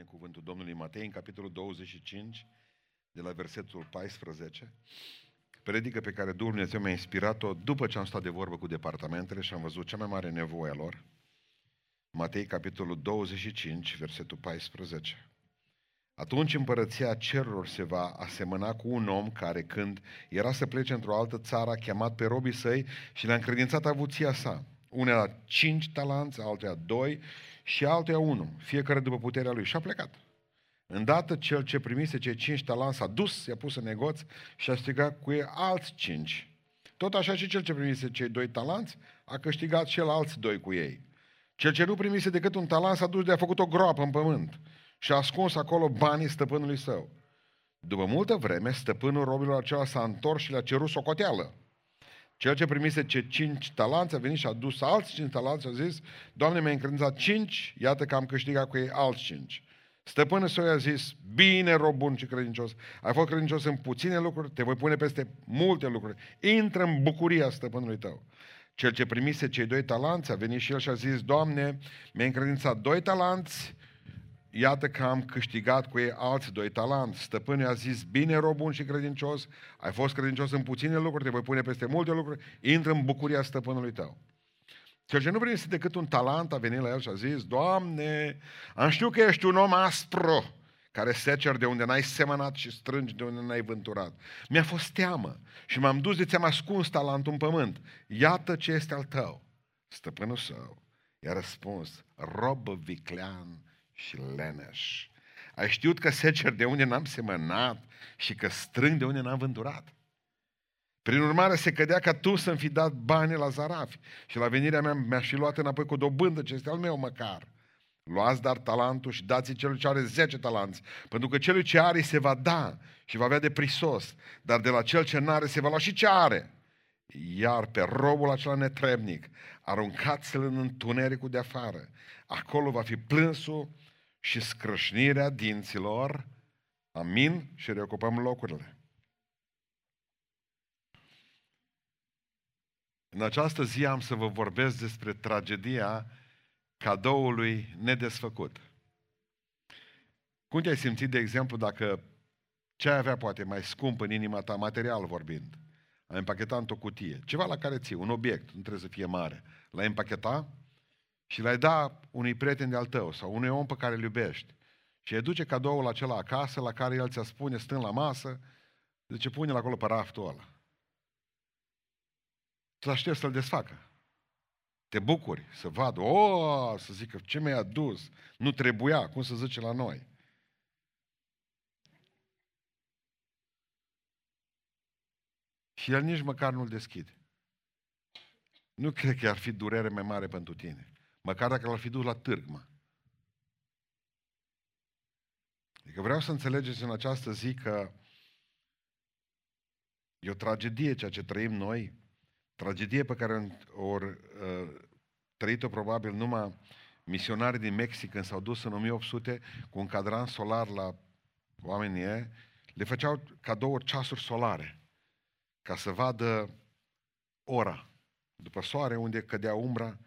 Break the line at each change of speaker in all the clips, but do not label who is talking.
spune cuvântul Domnului Matei în capitolul 25, de la versetul 14. Predică pe care Dumnezeu mi-a inspirat-o după ce am stat de vorbă cu departamentele și am văzut cea mai mare nevoie a lor. Matei, capitolul 25, versetul 14. Atunci împărăția cerurilor se va asemăna cu un om care, când era să plece într-o altă țară, a chemat pe robii săi și le-a încredințat avuția sa. Unea cinci talanți, altuia doi și altuia unu, fiecare după puterea lui. Și a plecat. Îndată cel ce primise cei cinci talanți s-a dus, i-a pus în negoț și a strigat cu ei alți cinci. Tot așa și cel ce primise cei doi talanți a câștigat și el alți doi cu ei. Cel ce nu primise decât un talent s-a dus de a făcut o groapă în pământ și a ascuns acolo banii stăpânului său. După multă vreme, stăpânul robilor acela s-a întors și le-a cerut socoteală. Cel ce primise ce cinci talanți a venit și a dus alți cinci talanți și a zis, Doamne, mi-ai încredințat cinci, iată că am câștigat cu ei alți cinci. Stăpânul său i-a zis, bine, rob bun și credincios, ai fost credincios în puține lucruri, te voi pune peste multe lucruri. Intră în bucuria stăpânului tău. Cel ce primise cei doi talanți a venit și el și a zis, Doamne, mi-ai încredințat doi talanți, iată că am câștigat cu ei alți doi talanți. Stăpânul a zis, bine, rob bun și credincios, ai fost credincios în puține lucruri, te voi pune peste multe lucruri, intră în bucuria stăpânului tău. Cel ce nu primise decât un talent a venit la el și a zis, Doamne, am știut că ești un om aspru, care secer de unde n-ai semănat și strângi de unde n-ai vânturat. Mi-a fost teamă și m-am dus de ți-am ascuns talentul în pământ. Iată ce este al tău. Stăpânul său i-a răspuns, robă viclean și leneș. Ai știut că secer de unde n-am semănat și că strâng de unde n-am vânturat. Prin urmare, se cădea ca tu să-mi fi dat bani la zarafi și la venirea mea mi-aș fi luat înapoi cu o dobândă ce este al meu măcar. Luați dar talentul și dați celui ce are 10 talanți, pentru că celui ce are se va da și va avea de prisos, dar de la cel ce n-are se va lua și ce are. Iar pe robul acela netrebnic, aruncați-l în întunericul de afară. Acolo va fi plânsul și scrâșnirea dinților. Amin? Și reocupăm locurile. În această zi am să vă vorbesc despre tragedia cadoului nedesfăcut. Cum te-ai simțit, de exemplu, dacă ce ai avea poate mai scump în inima ta, material vorbind, ai împacheta într-o cutie, ceva la care ții, un obiect, nu trebuie să fie mare, l-ai împacheta și l-ai da unui prieten de-al tău sau unui om pe care îl iubești și îi duce cadoul acela acasă, la care el ți-a spune, stând la masă, zice, pune-l acolo pe raftul ăla. Tu aștepți să-l desfacă. Te bucuri să vadă, o, să zică, ce mi-ai adus? Nu trebuia, cum să zice la noi. Și el nici măcar nu-l deschide. Nu cred că ar fi durere mai mare pentru tine. Măcar dacă l-ar fi dus la târg, mă. Adică vreau să înțelegeți în această zi că e o tragedie ceea ce trăim noi, tragedie pe care o uh, trăit-o probabil numai misionarii din Mexic când s-au dus în 1800 cu un cadran solar la oamenii le făceau cadouri ceasuri solare ca să vadă ora după soare unde cădea umbra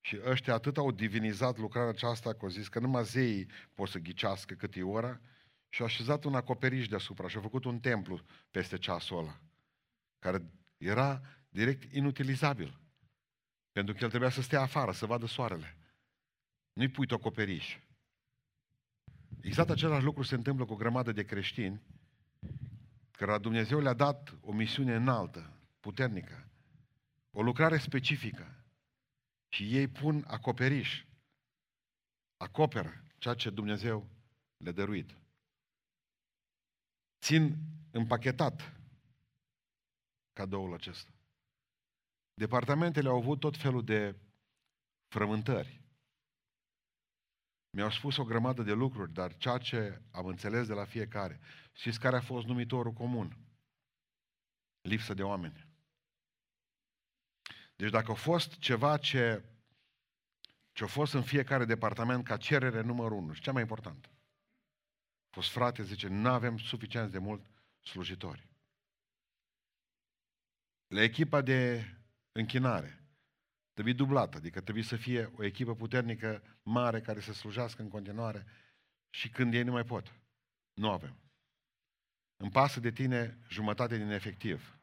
și ăștia atât au divinizat lucrarea aceasta că au zis că numai zeii pot să ghicească cât e ora și au așezat un acoperiș deasupra și au făcut un templu peste ceasul ăla care era direct inutilizabil. Pentru că el trebuia să stea afară, să vadă soarele. Nu-i pui tu acoperiș. Exact același lucru se întâmplă cu o grămadă de creștini care Dumnezeu le-a dat o misiune înaltă, puternică, o lucrare specifică și ei pun acoperiș, acoperă ceea ce Dumnezeu le-a dăruit. Țin împachetat cadoul acesta. Departamentele au avut tot felul de frământări. Mi-au spus o grămadă de lucruri, dar ceea ce am înțeles de la fiecare, știți care a fost numitorul comun? Lipsă de oameni. Deci dacă a fost ceva ce, ce a fost în fiecare departament ca cerere numărul unu, și cea mai important, a fost frate, zice, nu avem suficient de mult slujitori. La echipa de închinare. Trebuie dublată, adică trebuie să fie o echipă puternică, mare, care să slujească în continuare și când ei nu mai pot. Nu avem. Îmi pasă de tine jumătate din efectiv.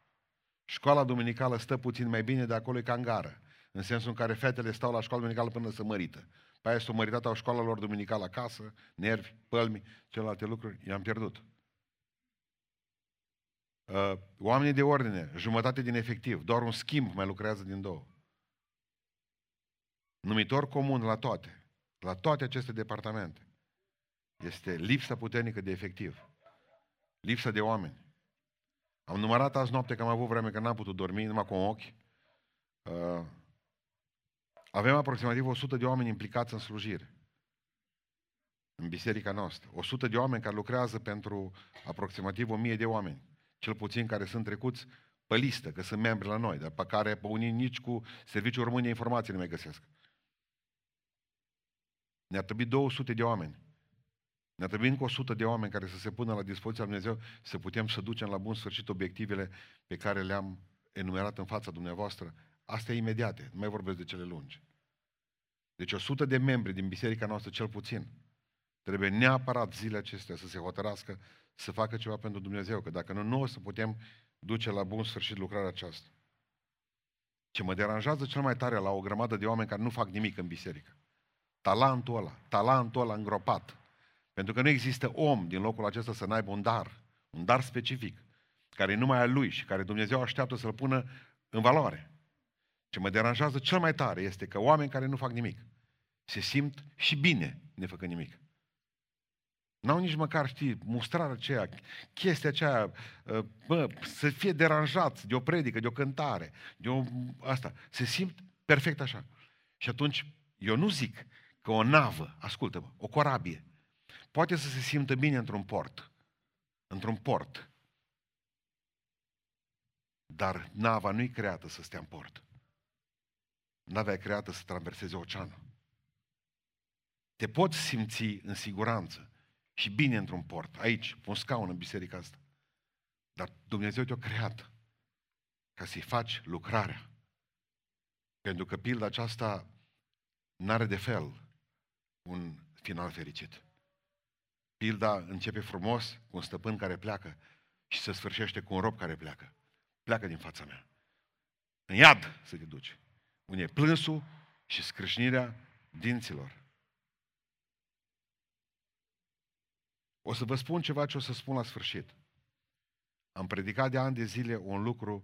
Școala duminicală stă puțin mai bine, de acolo e ca în gară. În sensul în care fetele stau la școală duminicală până să mărită. Pe aia s-au măritat, au școala lor duminicală acasă, nervi, pălmi, celelalte lucruri, i-am pierdut. Uh, oamenii de ordine, jumătate din efectiv, doar un schimb mai lucrează din două. Numitor comun la toate, la toate aceste departamente, este lipsa puternică de efectiv. Lipsa de oameni. Am numărat azi noapte că am avut vreme că n-am putut dormi, numai cu un ochi. Uh, avem aproximativ 100 de oameni implicați în slujire. În biserica noastră. 100 de oameni care lucrează pentru aproximativ 1000 de oameni. Cel puțin care sunt trecuți pe listă, că sunt membri la noi, dar pe care pe unii nici cu Serviciul României Informații nu mai găsesc. Ne-ar trebui 200 de oameni. Ne-ar trebui încă 100 de oameni care să se pună la dispoziția lui Dumnezeu să putem să ducem la bun sfârșit obiectivele pe care le-am enumerat în fața dumneavoastră. Astea e imediate, nu mai vorbesc de cele lungi. Deci 100 de membri din biserica noastră, cel puțin, trebuie neapărat zilele acestea să se hotărască să facă ceva pentru Dumnezeu, că dacă nu, nu o să putem duce la bun sfârșit lucrarea aceasta. Ce mă deranjează cel mai tare la o grămadă de oameni care nu fac nimic în biserică. Talentul ăla, talentul ăla îngropat. Pentru că nu există om din locul acesta să n-aibă un dar, un dar specific, care e numai al lui și care Dumnezeu așteaptă să-l pună în valoare. Ce mă deranjează cel mai tare este că oameni care nu fac nimic se simt și bine nefăcând nimic. N-au nici măcar, știi, mustrarea aceea, chestia aceea, uh, bă, să fie deranjați de o predică, de o cântare, de o, asta. Se simt perfect așa. Și atunci, eu nu zic că o navă, ascultă-mă, o corabie, poate să se simtă bine într-un port. Într-un port. Dar nava nu-i creată să stea în port. Nava e creată să traverseze oceanul. Te poți simți în siguranță și bine într-un port, aici, pe un scaun în biserica asta. Dar Dumnezeu te-a creat ca să-i faci lucrarea. Pentru că pilda aceasta n-are de fel un final fericit. Pilda începe frumos cu un stăpân care pleacă și se sfârșește cu un rob care pleacă. Pleacă din fața mea. În iad să te duci. Unde e plânsul și scrâșnirea dinților. O să vă spun ceva ce o să spun la sfârșit. Am predicat de ani de zile un lucru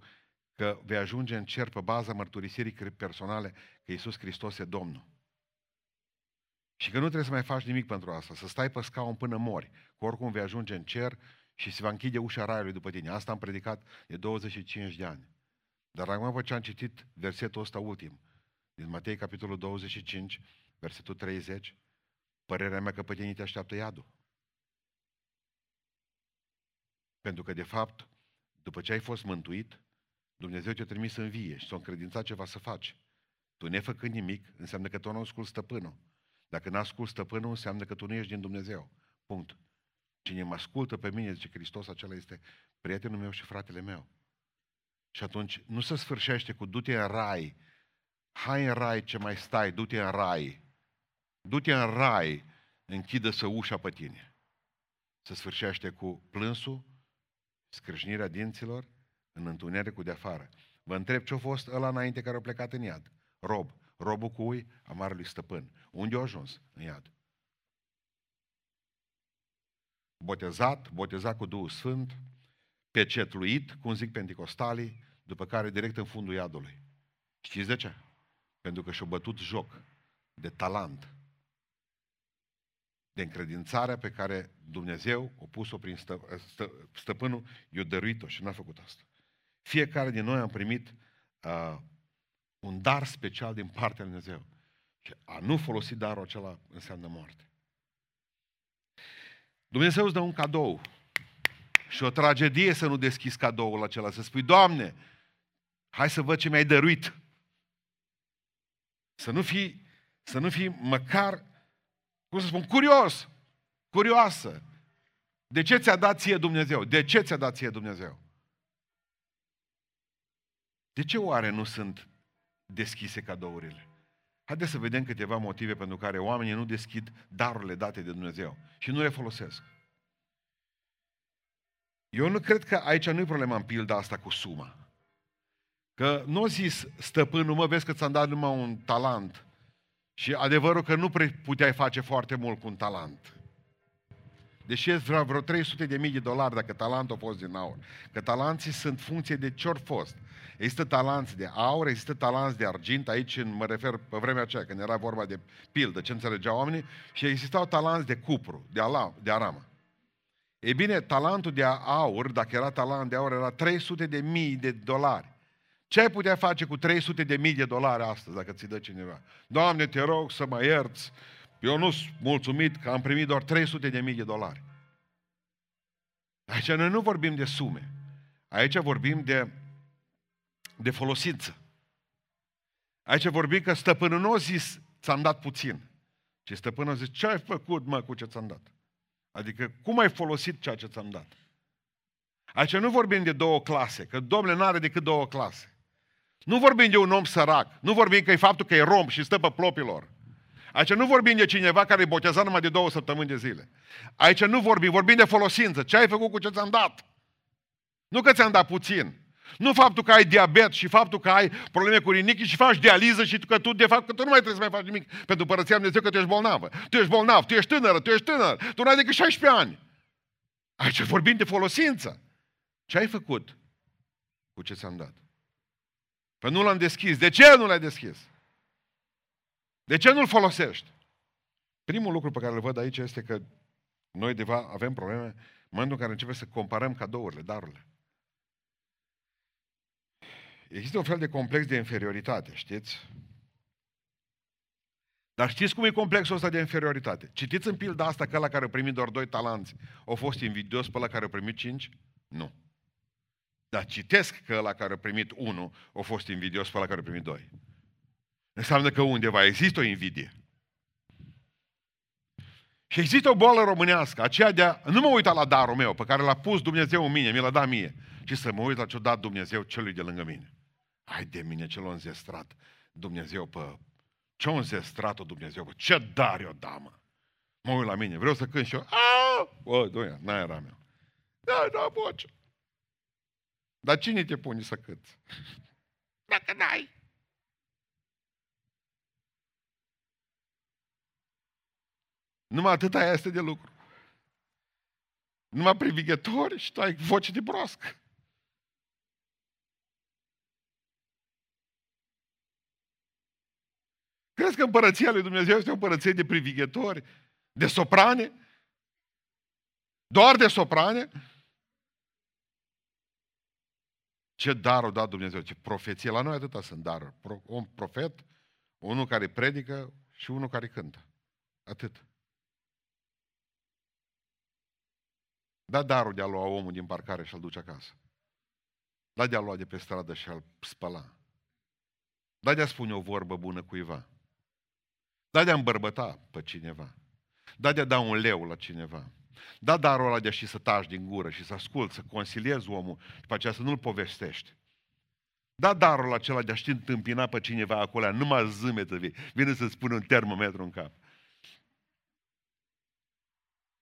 că vei ajunge în cer pe baza mărturisirii personale că Iisus Hristos e Domnul. Și că nu trebuie să mai faci nimic pentru asta, să stai pe scaun până mori, că oricum vei ajunge în cer și se va închide ușa raiului după tine. Asta am predicat de 25 de ani. Dar acum după ce am citit versetul ăsta ultim, din Matei capitolul 25, versetul 30, părerea mea că pe tine te așteaptă iadul. Pentru că, de fapt, după ce ai fost mântuit, Dumnezeu te-a trimis în vie și s-a încredințat ceva să faci. Tu nefăcând nimic, înseamnă că tu nu asculti stăpânul. Dacă nu asculti stăpânul, înseamnă că tu nu ești din Dumnezeu. Punct. Cine mă ascultă pe mine, zice Hristos, acela este prietenul meu și fratele meu. Și atunci nu se sfârșește cu du-te în rai, hai în rai ce mai stai, du-te în rai. Du-te în rai, închidă să ușa pe tine. Se sfârșește cu plânsul, scrâșnirea dinților în întunericul de afară. Vă întreb ce-a fost ăla înainte care a plecat în iad? Rob. Robul cui? A marelui stăpân. Unde a ajuns? În iad. Botezat, botezat cu Duhul Sfânt, pecetluit, cum zic penticostalii, după care direct în fundul iadului. Știți de ce? Pentru că și-a bătut joc de talent, de încredințarea pe care Dumnezeu a pus-o prin stă, stă, stăpânul, i-a dăruit-o și n-a făcut asta. Fiecare din noi am primit uh, un dar special din partea lui Dumnezeu. Și a nu folosi darul acela înseamnă moarte. Dumnezeu îți dă un cadou. Și o tragedie să nu deschizi cadoul acela, să spui, Doamne, hai să văd ce mi-ai dăruit. Să nu fii, să nu fii măcar cum să spun, curios, curioasă. De ce ți-a dat ție Dumnezeu? De ce ți-a dat ție Dumnezeu? De ce oare nu sunt deschise cadourile? Haideți să vedem câteva motive pentru care oamenii nu deschid darurile date de Dumnezeu și nu le folosesc. Eu nu cred că aici nu e problema în pilda asta cu suma. Că nu a zis stăpânul, mă, vezi că ți-am dat numai un talent. Și adevărul că nu puteai face foarte mult cu un talent. Deși e vreo, vreo 300 de mii de dolari dacă talentul a fost din aur. Că talanții sunt funcție de ce fost. Există talanți de aur, există talanți de argint, aici mă refer pe vremea aceea, când era vorba de pildă, ce înțelegeau oamenii, și existau talanți de cupru, de, ala, de aramă. E bine, talentul de aur, dacă era talent de aur, era 300 de mii de dolari. Ce ai putea face cu 300 de mii de dolari astăzi, dacă ți dă cineva? Doamne, te rog să mă ierți, eu nu sunt mulțumit că am primit doar 300 de mii de dolari. Aici noi nu vorbim de sume. Aici vorbim de, de folosință. Aici vorbim că stăpânul nu a zis, ți-am dat puțin. Ci stăpânul a zis, ce ai făcut, mă, cu ce ți-am dat? Adică, cum ai folosit ceea ce ți-am dat? Aici nu vorbim de două clase, că domnule nu are decât două clase. Nu vorbim de un om sărac, nu vorbim că e faptul că e rom și stă pe plopilor. Aici nu vorbim de cineva care e botezat numai de două săptămâni de zile. Aici nu vorbim, vorbim de folosință. Ce ai făcut cu ce ți-am dat? Nu că ți-am dat puțin. Nu faptul că ai diabet și faptul că ai probleme cu rinichi și faci dializă și că tu, de fapt, că tu nu mai trebuie să mai faci nimic pentru părăția Dumnezeu că tu ești bolnavă. Tu ești bolnav, tu ești tânără, tu ești tânăr, tu nu ai decât 16 ani. Aici vorbim de folosință. Ce ai făcut cu ce ți-am dat? Păi nu l-am deschis. De ce nu l-ai deschis? De ce nu-l folosești? Primul lucru pe care îl văd aici este că noi deva avem probleme în momentul în care începem să comparăm cadourile, darurile. Există un fel de complex de inferioritate, știți? Dar știți cum e complexul ăsta de inferioritate? Citiți în pilda asta că la care a primit doar doi talanți a fost invidios pe la care a primit cinci? Nu. Dar citesc că la care a primit unul a fost invidios pe la care a primit doi. Înseamnă că undeva există o invidie. Și există o boală românească, aceea de a nu mă uita la darul meu, pe care l-a pus Dumnezeu în mine, mi l-a dat mie, ci să mă uit la ce-a dat Dumnezeu celui de lângă mine. Hai de mine ce l-a înzestrat Dumnezeu pe... Ce-a înzestrat-o Dumnezeu? Pe ce dar eu da, mă? Mă uit la mine, vreau să cânt și eu. Bă, doia, n era meu. Da, da, voce. Dar cine te pune să cânți? Dacă n-ai. Numai atâta este de lucru. Numai privighetori și tu ai voce de broască. Crezi că împărăția lui Dumnezeu este o împărăție de privighetori, de soprane? Doar de soprane? Ce dar o dat Dumnezeu, ce profeție. La noi atâta sunt daruri. Un profet, unul care predică și unul care cântă. Atât. Da darul de a lua omul din parcare și a-l duce acasă. Da de a lua de pe stradă și a-l spăla. Da de a spune o vorbă bună cuiva. Da de a îmbărbăta pe cineva. Da de a da un leu la cineva. Da darul ăla de a și să taci din gură și să asculți, să consiliezi omul și pe aceea să nu-l povestești. Da darul acela de a ști întâmpina pe cineva acolo, numai zâmbetă vine să-ți pune un termometru în cap.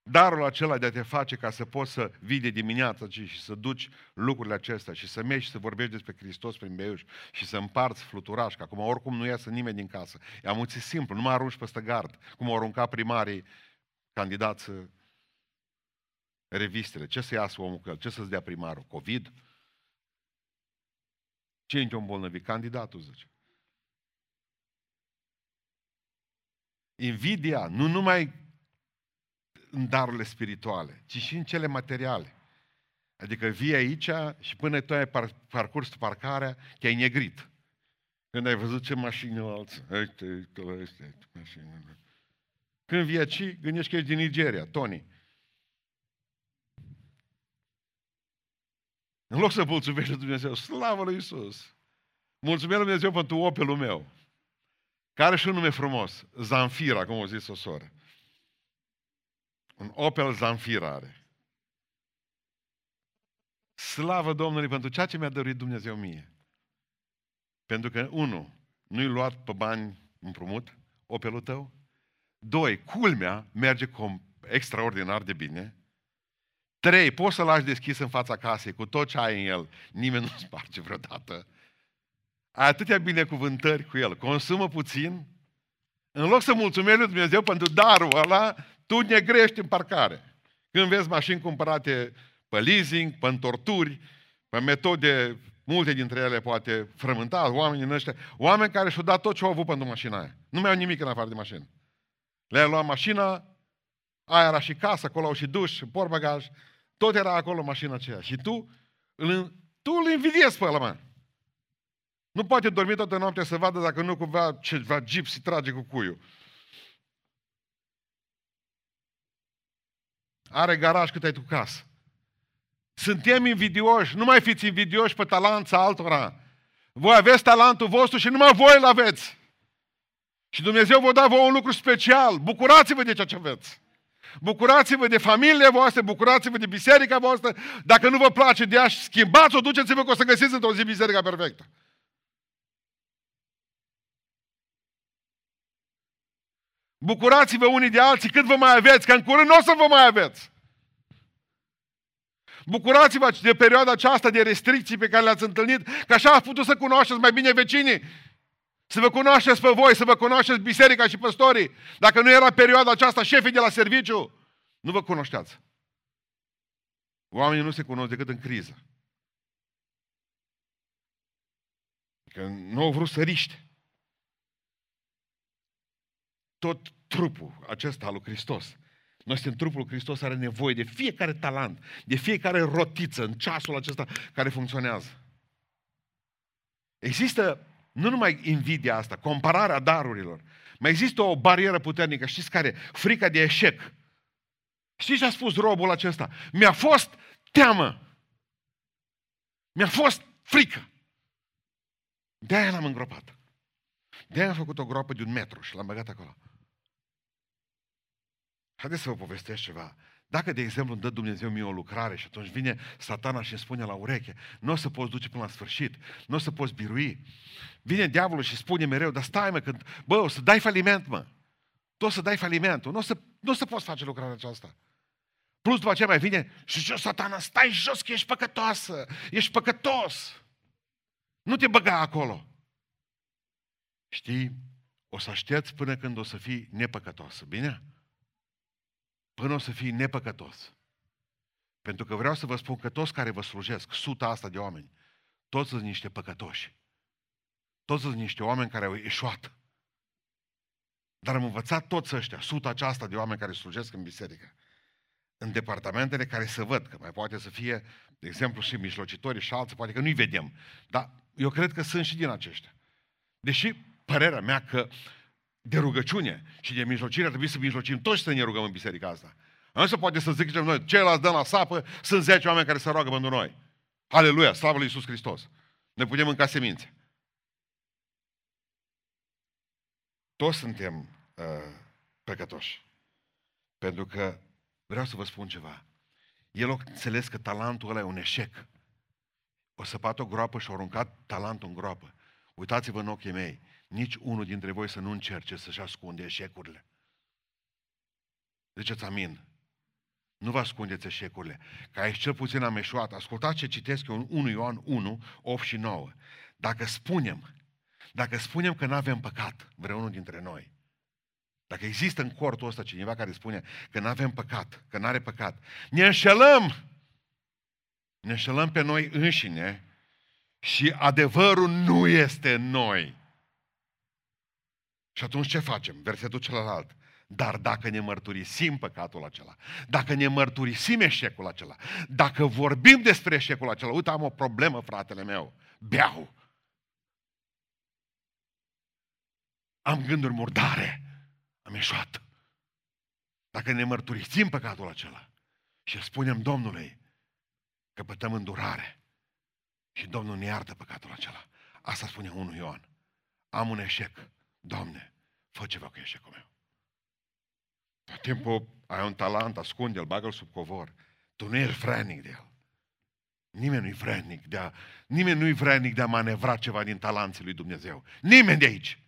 Darul acela de a te face ca să poți să vii de dimineață și să duci lucrurile acestea și să mergi și să vorbești despre Hristos prin beiuș și să împarți fluturaș, că acum oricum nu iasă nimeni din casă. E amuți simplu, nu mă arunci peste gard, cum au aruncat primarii candidați revistele. Ce să iasă omul cu el? Ce să-ți dea primarul? COVID? Ce te îmbolnăvit? Candidatul, zice. Invidia, nu numai în darurile spirituale, ci și în cele materiale. Adică vii aici și până tu ai par, parcurs parcarea, te-ai negrit. Când ai văzut ce mașini alții, uite, uite, uite, mașini. Când vii aici, gândești că ești din Nigeria, Tony. În loc să mulțumești Dumnezeu, slavă lui Isus. Mulțumesc lui Dumnezeu pentru opelul meu. Care și un nume frumos, Zanfira, cum o zis o soră. Un Opel Zanfira are. Slavă Domnului pentru ceea ce mi-a dăruit Dumnezeu mie. Pentru că, unu, nu-i luat pe bani împrumut Opelul tău. Doi, culmea merge com- extraordinar de bine. Trei, poți să-l lași deschis în fața casei cu tot ce ai în el. Nimeni nu sparge vreodată. Ai atâtea binecuvântări cu el. Consumă puțin. În loc să mulțumești lui Dumnezeu pentru darul ăla, tu negrești în parcare. Când vezi mașini cumpărate pe leasing, pe întorturi, pe metode, multe dintre ele poate frământa, oamenii în ăștia, oameni care și-au dat tot ce au avut pentru mașina aia. Nu mai au nimic în afară de mașină. Le-a luat mașina, aia era și casă, acolo au și duș, și portbagaj, tot era acolo mașina aceea. Și tu, îl, tu îl invidiezi pe ăla, mă. Nu poate dormi toată noaptea să vadă dacă nu cumva ceva se trage cu cuiul. Are garaj cât ai tu casă. Suntem invidioși, nu mai fiți invidioși pe talanța altora. Voi aveți talentul vostru și numai voi îl aveți. Și Dumnezeu vă da vouă un lucru special. Bucurați-vă de ceea ce aveți. Bucurați-vă de familie voastră, bucurați-vă de biserica voastră. Dacă nu vă place de ea, schimbați-o, duceți-vă că o să găsiți într-o zi biserica perfectă. Bucurați-vă unii de alții cât vă mai aveți, că în curând nu o să vă mai aveți. Bucurați-vă de perioada aceasta de restricții pe care le-ați întâlnit, că așa ați putut să cunoașteți mai bine vecinii. Să vă cunoașteți pe voi, să vă cunoașteți biserica și păstorii. Dacă nu era perioada aceasta, șefii de la serviciu, nu vă cunoșteați. Oamenii nu se cunosc decât în criză. Că nu au vrut să riște. Tot trupul acesta al lui Hristos noi suntem trupul Hristos, are nevoie de fiecare talent, de fiecare rotiță în ceasul acesta care funcționează. Există nu numai invidia asta, compararea darurilor, mai există o barieră puternică, știți care? Frica de eșec. Știți ce a spus robul acesta? Mi-a fost teamă. Mi-a fost frică. De-aia l-am îngropat. De-aia am făcut o groapă de un metru și l-am băgat acolo. Haideți să vă povestesc ceva. Dacă, de exemplu, îmi dă Dumnezeu mie o lucrare și atunci vine satana și îmi spune la ureche, nu o să poți duce până la sfârșit, nu o să poți birui. Vine diavolul și spune mereu, dar stai mă, când, bă, o să dai faliment, mă. Tu o să dai falimentul, nu o să, nu o să poți face lucrarea aceasta. Plus după aceea mai vine și zice, satana, stai jos că ești păcătoasă, ești păcătos. Nu te băga acolo. Știi, o să aștepți până când o să fii nepăcătoasă, bine? Până o să fii nepăcătos. Pentru că vreau să vă spun că toți care vă slujesc, suta asta de oameni, toți sunt niște păcătoși. Toți sunt niște oameni care au ieșuat. Dar am învățat toți ăștia, suta aceasta de oameni care slujesc în biserică, în departamentele care se văd, că mai poate să fie, de exemplu, și mijlocitorii și alții, poate că nu-i vedem. Dar eu cred că sunt și din aceștia. Deși părerea mea că de rugăciune și de mijlocire, ar trebui să mijlocim toți să ne rugăm în biserica asta. Însă poate să zicem noi, ceilalți dăm la sapă, sunt 10 oameni care se roagă pentru noi. Aleluia, slavă lui Iisus Hristos. Ne putem mânca semințe. Toți suntem uh, păcătoși. Pentru că vreau să vă spun ceva. El a înțeles că talentul ăla e un eșec. O săpat o groapă și a aruncat talentul în groapă. Uitați-vă în ochii mei nici unul dintre voi să nu încerce să-și ascunde eșecurile. Ziceți amin. Nu vă ascundeți eșecurile. Ca aici cel puțin am eșuat. Ascultați ce citesc eu în 1 Ioan 1, 8 și 9. Dacă spunem, dacă spunem că nu avem păcat, vreunul dintre noi, dacă există în cortul ăsta cineva care spune că nu avem păcat, că nu are păcat, ne înșelăm! Ne înșelăm pe noi înșine și adevărul nu este în noi. Și atunci ce facem? Versetul celălalt. Dar dacă ne mărturisim păcatul acela, dacă ne mărturisim eșecul acela, dacă vorbim despre eșecul acela, uite, am o problemă, fratele meu, beau. Am gânduri murdare, am eșuat. Dacă ne mărturisim păcatul acela și spunem Domnului că pătăm îndurare și Domnul ne iartă păcatul acela, asta spune 1 Ioan. Am un eșec, Doamne, fă ceva cu eșecul meu. Tot timpul ai un talent, ascunde-l, bagă-l sub covor. Tu nu ești vrednic de el. Nimeni nu-i vrednic de a, nimeni nu-i vrednic de a manevra ceva din talanții lui Dumnezeu. Nimeni de aici.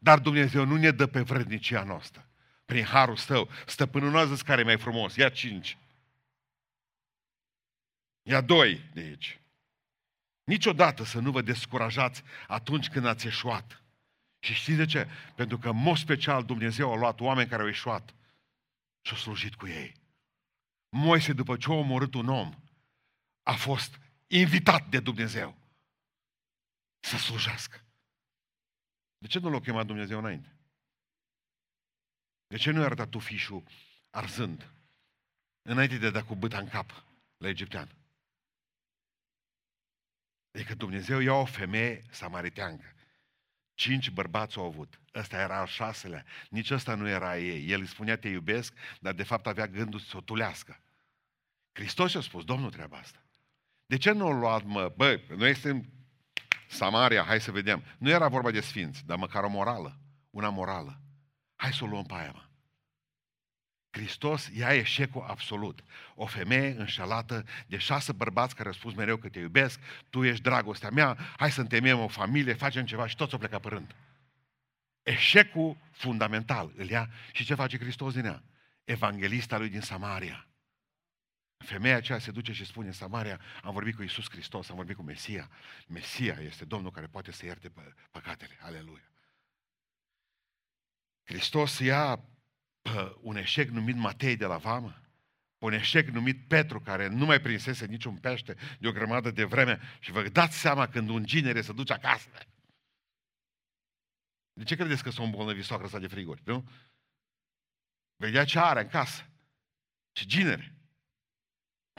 Dar Dumnezeu nu ne dă pe vrednicia noastră. Prin harul său, stăpânul nu a zis care e mai frumos, ia cinci. Ia doi de aici. Niciodată să nu vă descurajați atunci când ați eșuat. Și știți de ce? Pentru că, în mod special, Dumnezeu a luat oameni care au eșuat și au slujit cu ei. Moise, după ce a omorât un om, a fost invitat de Dumnezeu să slujească. De ce nu l-a chemat Dumnezeu înainte? De ce nu i-a arătat tu fișul arzând înainte de a da cu băta în cap la egiptean? Adică Dumnezeu ia o femeie samariteancă. Cinci bărbați au avut. Ăsta era al șaselea. Nici ăsta nu era ei. El îi spunea te iubesc, dar de fapt avea gândul să o tulească. Hristos a spus, Domnul treaba asta. De ce nu o luat, mă? Bă, noi suntem Samaria, hai să vedem. Nu era vorba de sfinți, dar măcar o morală. Una morală. Hai să o luăm pe aia, mă. Hristos ia eșecul absolut. O femeie înșelată de șase bărbați care au spus mereu că te iubesc, tu ești dragostea mea, hai să întemeiem o familie, facem ceva și toți o plecat pe rând. Eșecul fundamental îl ia și ce face Hristos din ea? Evanghelista lui din Samaria. Femeia aceea se duce și spune în Samaria, am vorbit cu Isus Hristos, am vorbit cu Mesia. Mesia este Domnul care poate să ierte păcatele. Aleluia. Hristos ia un eșec numit Matei de la Vamă, un eșec numit Petru, care nu mai prinsese niciun pește de o grămadă de vreme și vă dați seama când un ginere se duce acasă. De ce credeți că sunt îmbolnăvit soacră sa de friguri, nu? Vedea ce are în casă. Ce ginere.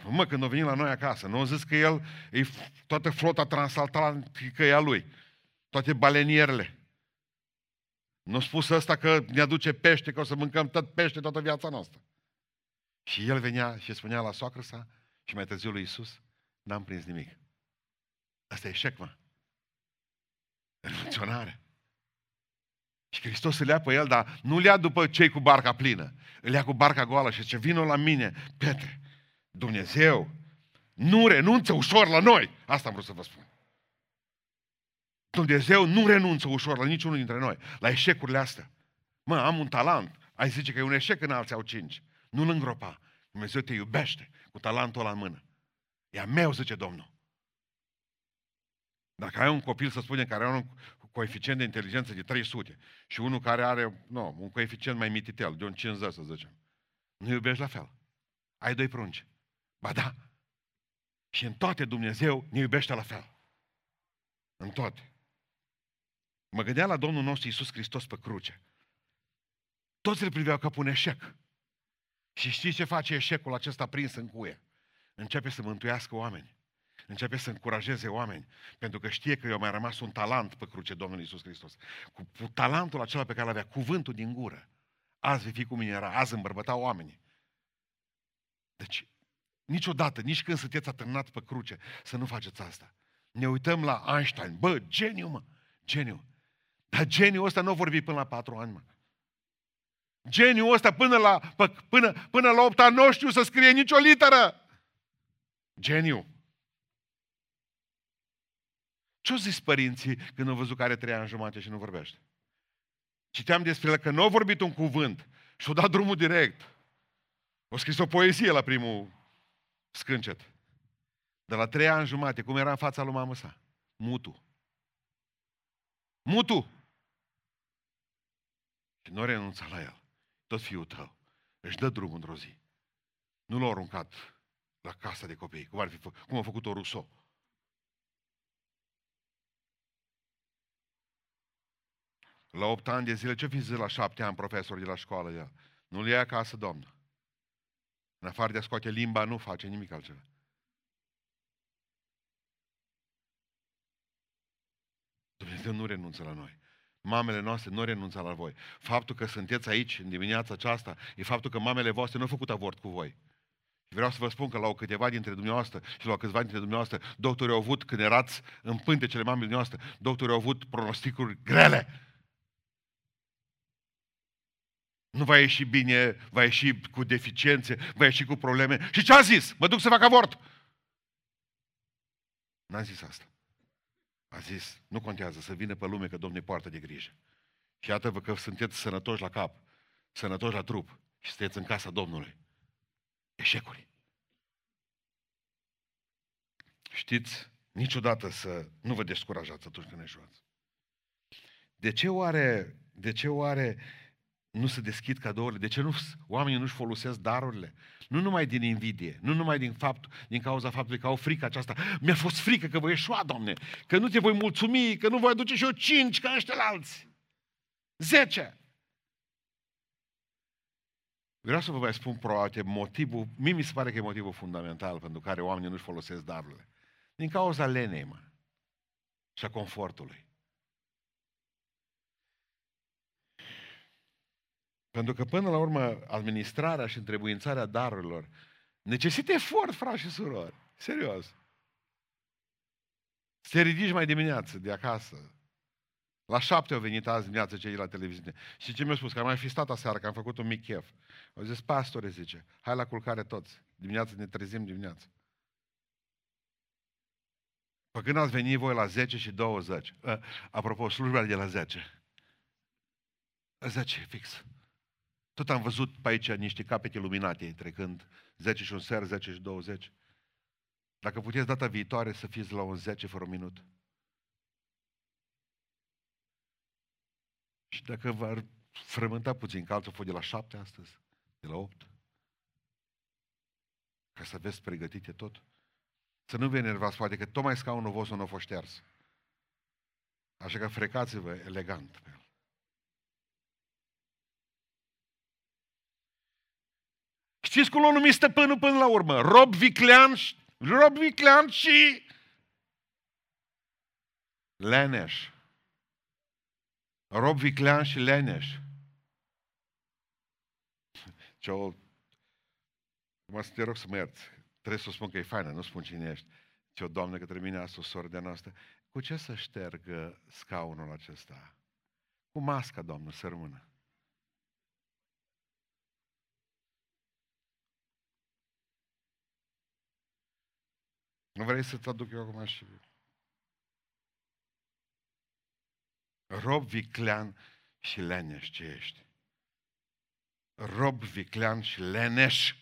Mă, când a venit la noi acasă, nu a zis că el, e toată flota transatlantică e a lui. Toate balenierele. Nu a spus ăsta că ne aduce pește, că o să mâncăm tot pește toată viața noastră. Și el venea și spunea la soacră sa și mai târziu lui Iisus, n-am prins nimic. Asta e eșec, mă. Renunționare. Și Hristos îl ia pe el, dar nu îl ia după cei cu barca plină. Îl ia cu barca goală și zice, vină la mine, Petre, Dumnezeu nu renunță ușor la noi. Asta am vrut să vă spun. Dumnezeu nu renunță ușor la niciunul dintre noi, la eșecurile astea. Mă, am un talent. Ai zice că e un eșec în alții au cinci. Nu-l îngropa. Dumnezeu te iubește cu talentul ăla în mână. E a meu, zice Domnul. Dacă ai un copil, să spunem, care are un coeficient de inteligență de 300 și unul care are, nu, un coeficient mai mititel, de un 50, să zicem, nu iubești la fel. Ai doi prunci. Ba da. Și în toate Dumnezeu ne iubește la fel. În toate. Mă gândeam la Domnul nostru Iisus Hristos pe cruce. Toți îl priveau ca pe un eșec. Și știți ce face eșecul acesta prins în cuie? Începe să mântuiască oameni. Începe să încurajeze oameni. Pentru că știe că i-a mai rămas un talent pe cruce Domnul Iisus Hristos. Cu, cu talentul acela pe care l avea, cuvântul din gură. Azi vei fi cum era, azi îmbărbăta oamenii. Deci, niciodată, nici când sunteți atârnat pe cruce, să nu faceți asta. Ne uităm la Einstein. Bă, geniu, mă! Geniu. Dar geniul ăsta nu a vorbit până la patru ani, mă. Geniul ăsta până la, până, până la opt ani nu știu să scrie nicio literă. Geniu. Ce-au zis părinții când au văzut că are trei ani jumate și nu vorbește? Citeam despre el că nu a vorbit un cuvânt și-a dat drumul direct. A scris o poezie la primul scâncet. De la trei ani jumate, cum era în fața lui mamă sa? Mutu. Mutu. Și nu renunța la el. Tot fiul tău își dă drumul într-o zi. Nu l-a aruncat la casa de copii, cum, ar fi fă, cum a făcut-o Rousseau. La 8 ani de zile, ce fi zis la 7 ani profesor de la școală? El? Nu-l ia acasă, domnă. În afară de a scoate limba, nu face nimic altceva. Dumnezeu nu renunță la noi. Mamele noastre nu renunță la voi. Faptul că sunteți aici în dimineața aceasta e faptul că mamele voastre nu au făcut avort cu voi. Și vreau să vă spun că la o câteva dintre dumneavoastră și la câțiva dintre dumneavoastră, doctorii au avut, când erați în pântecele mamei dumneavoastră, doctorii au avut pronosticuri grele. Nu va ieși bine, va ieși cu deficiențe, va ieși cu probleme. Și ce a zis? Mă duc să fac avort. N-a zis asta. A zis, nu contează să vină pe lume că Domnul poartă de grijă. Și iată-vă că sunteți sănătoși la cap, sănătoși la trup și sunteți în casa Domnului. Eșecuri. Știți, niciodată să nu vă descurajați atunci când eșuați. De ce oare, de ce oare nu se deschid cadourile? De ce nu, oamenii nu-și folosesc darurile? Nu numai din invidie, nu numai din, fapt, din cauza faptului că au frică aceasta. Mi-a fost frică că voi ieșua, Doamne, că nu te voi mulțumi, că nu voi aduce și eu cinci ca ăștia alți. Zece. Vreau să vă mai spun probabil motivul, mie mi se pare că e motivul fundamental pentru care oamenii nu-și folosesc darurile. Din cauza lenei, mă. Și a confortului. Pentru că până la urmă administrarea și întrebuințarea darurilor necesită efort, frați și surori. Serios. Să ridici mai dimineață de acasă. La șapte au venit azi dimineață cei de la televiziune. Și ce mi-au spus? Că am mai fi stat aseară, că am făcut un mic chef. Au zis, pastore, zice, hai la culcare toți. Dimineața ne trezim dimineața. Păi când ați venit voi la 10 și 20? Ă, apropo, slujba de la 10. 10, fix. Tot am văzut pe aici niște capete luminate trecând 10 și un ser, 10 și 20. Dacă puteți data viitoare să fiți la un 10 fără un minut. Și dacă v-ar frământa puțin, că altul de la 7 astăzi, de la 8, ca să aveți pregătite tot. Să nu vă enervați, poate că tocmai scaunul vostru nu a fost șters. Așa că frecați-vă elegant pe el. Știți cum l-a numit stăpânul până la urmă? Rob viclean, rob viclean și leneș. Rob viclean și leneș. Ce o... Mă să te rog să mă ierți. Trebuie să spun că e faină, nu spun cine ești. Ce o doamnă către mine asta, o soră de noastră. Cu ce să ștergă scaunul acesta? Cu masca, doamnă, să rămână. Nu vrei să-ți aduc eu acum și... Rob viclean și leneș ce ești. Rob viclean și leneș.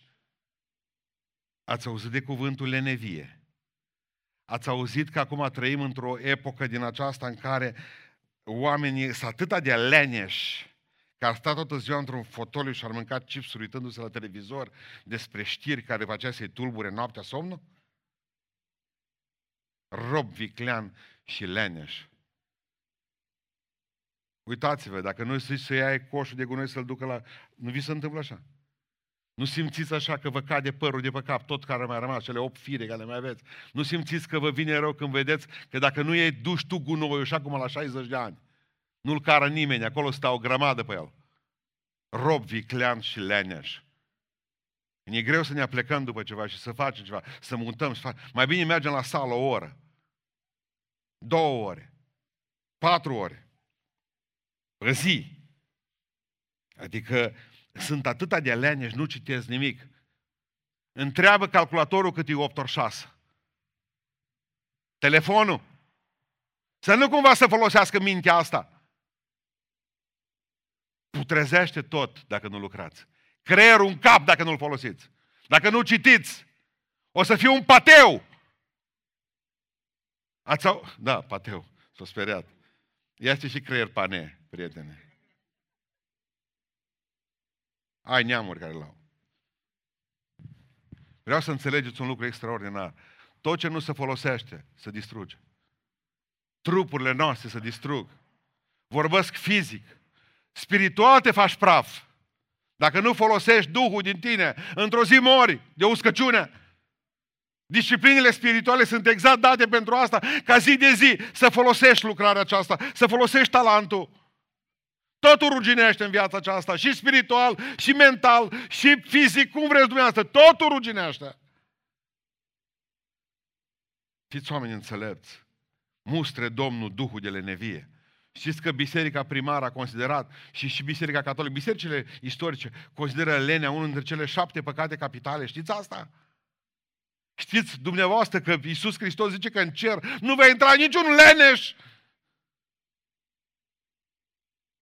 Ați auzit de cuvântul lenevie. Ați auzit că acum trăim într-o epocă din aceasta în care oamenii sunt atât de leneși că ar sta toată ziua într-un fotoliu și ar mânca chipsuri uitându-se la televizor despre știri care facea să-i tulbure noaptea somnul? Rob viclean și leneș. Uitați-vă, dacă noi să să ia coșul de gunoi să-l ducă la... Nu vi se întâmplă așa? Nu simțiți așa că vă cade părul de pe cap, tot care mai rămas, cele opt fire care mai aveți. Nu simțiți că vă vine rău când vedeți că dacă nu iei duși tu gunoiul, așa cum la 60 de ani, nu-l cară nimeni, acolo stă o grămadă pe el. Rob viclean și leneș. E greu să ne aplecăm după ceva și să facem ceva, să mutăm. Să facem. Mai bine mergem la sală o oră, două ore, patru ore, pe zi. Adică sunt atâta de aleane și nu citesc nimic. Întreabă calculatorul cât e 8 ori 6. Telefonul. Să nu cumva să folosească mintea asta. Putrezește tot dacă nu lucrați creierul în cap dacă nu-l folosiți. Dacă nu citiți, o să fiu un pateu. Ați au... Da, pateu. S-a speriat. Este și creier pane, prietene. Ai neamuri care l-au. Vreau să înțelegeți un lucru extraordinar. Tot ce nu se folosește, se distruge. Trupurile noastre se distrug. Vorbesc fizic. Spiritual te faci praf. Dacă nu folosești Duhul din tine, într-o zi mori de uscăciune. Disciplinele spirituale sunt exact date pentru asta, ca zi de zi să folosești lucrarea aceasta, să folosești talentul. Totul ruginește în viața aceasta, și spiritual, și mental, și fizic, cum vreți dumneavoastră, totul ruginește. Fiți oameni înțelepți, mustre Domnul Duhul de lenevie. Știți că biserica primară a considerat și, și biserica catolică, bisericile istorice consideră lenea unul dintre cele șapte păcate capitale. Știți asta? Știți dumneavoastră că Iisus Hristos zice că în cer nu va intra niciun leneș.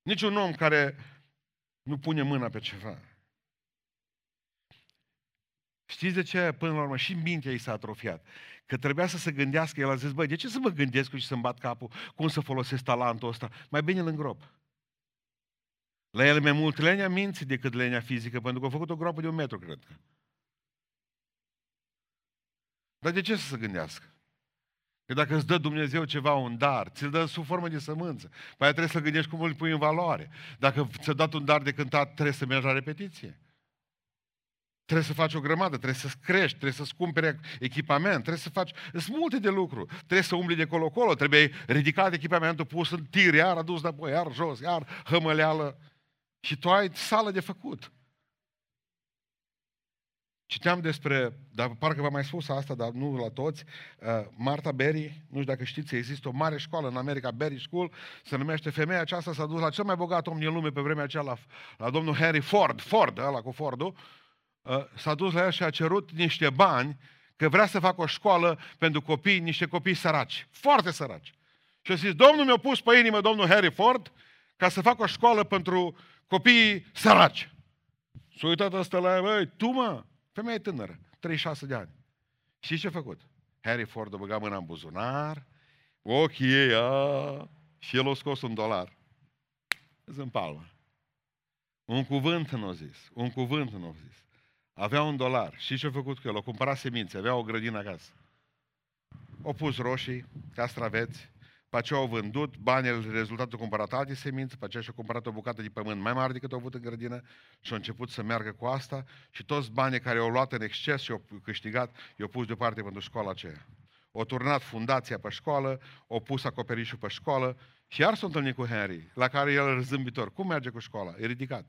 Niciun om care nu pune mâna pe ceva. Știți de ce până la urmă și mintea ei s-a atrofiat? Că trebuia să se gândească, el a zis, băi, de ce să mă gândesc și să-mi bat capul? Cum să folosesc talentul ăsta? Mai bine îl îngrop. La el mai mult lenea minții decât lenea fizică, pentru că a făcut o groapă de un metru, cred că. Dar de ce să se gândească? Că dacă îți dă Dumnezeu ceva, un dar, ți-l dă sub formă de sămânță. Păi trebuie să gândești cum îl pui în valoare. Dacă ți-a dat un dar de cântat, trebuie să mergi la repetiție. Trebuie să faci o grămadă, trebuie să crești, trebuie să-ți cumpere echipament, trebuie să faci... Sunt multe de lucru. Trebuie să umbli de colo-colo, trebuie ridicat echipamentul, pus în tir, iar adus înapoi, iar jos, iar hămăleală. Și tu ai sală de făcut. Citeam despre, dar parcă v-am mai spus asta, dar nu la toți, uh, Marta Berry, nu știu dacă știți, există o mare școală în America, Berry School, se numește femeia aceasta, s-a dus la cel mai bogat om din lume pe vremea aceea, la, la domnul Henry Ford, Ford, ăla cu Fordul, uh, s-a dus la el și a cerut niște bani, că vrea să facă o școală pentru copii, niște copii săraci, foarte săraci. Și a zis, domnul mi-a pus pe inimă, domnul Harry Ford, ca să facă o școală pentru copiii săraci. S-a uitat ăsta la el, tu mă, Femeie tânără, 36 de ani. Și ce a făcut? Harry Ford a băgat mâna în buzunar, ochii ei, a, și el a scos un dolar. în palmă. Un cuvânt nu a zis. Un cuvânt nu a zis. Avea un dolar. Și ce a făcut cu el? O cumpărat semințe. Avea o grădină acasă. O pus roșii, castraveți, pe aceea au vândut, banii, rezultatul cumpărat alte semințe, pe aceea și-au cumpărat o bucată de pământ mai mare decât au avut în grădină și au început să meargă cu asta și toți banii care au luat în exces și au câștigat, i-au pus deoparte pentru școala aceea. O turnat fundația pe școală, o pus acoperișul pe școală și iar s-a întâlnit cu Henry, la care el zâmbitor. Cum merge cu școala? E ridicat.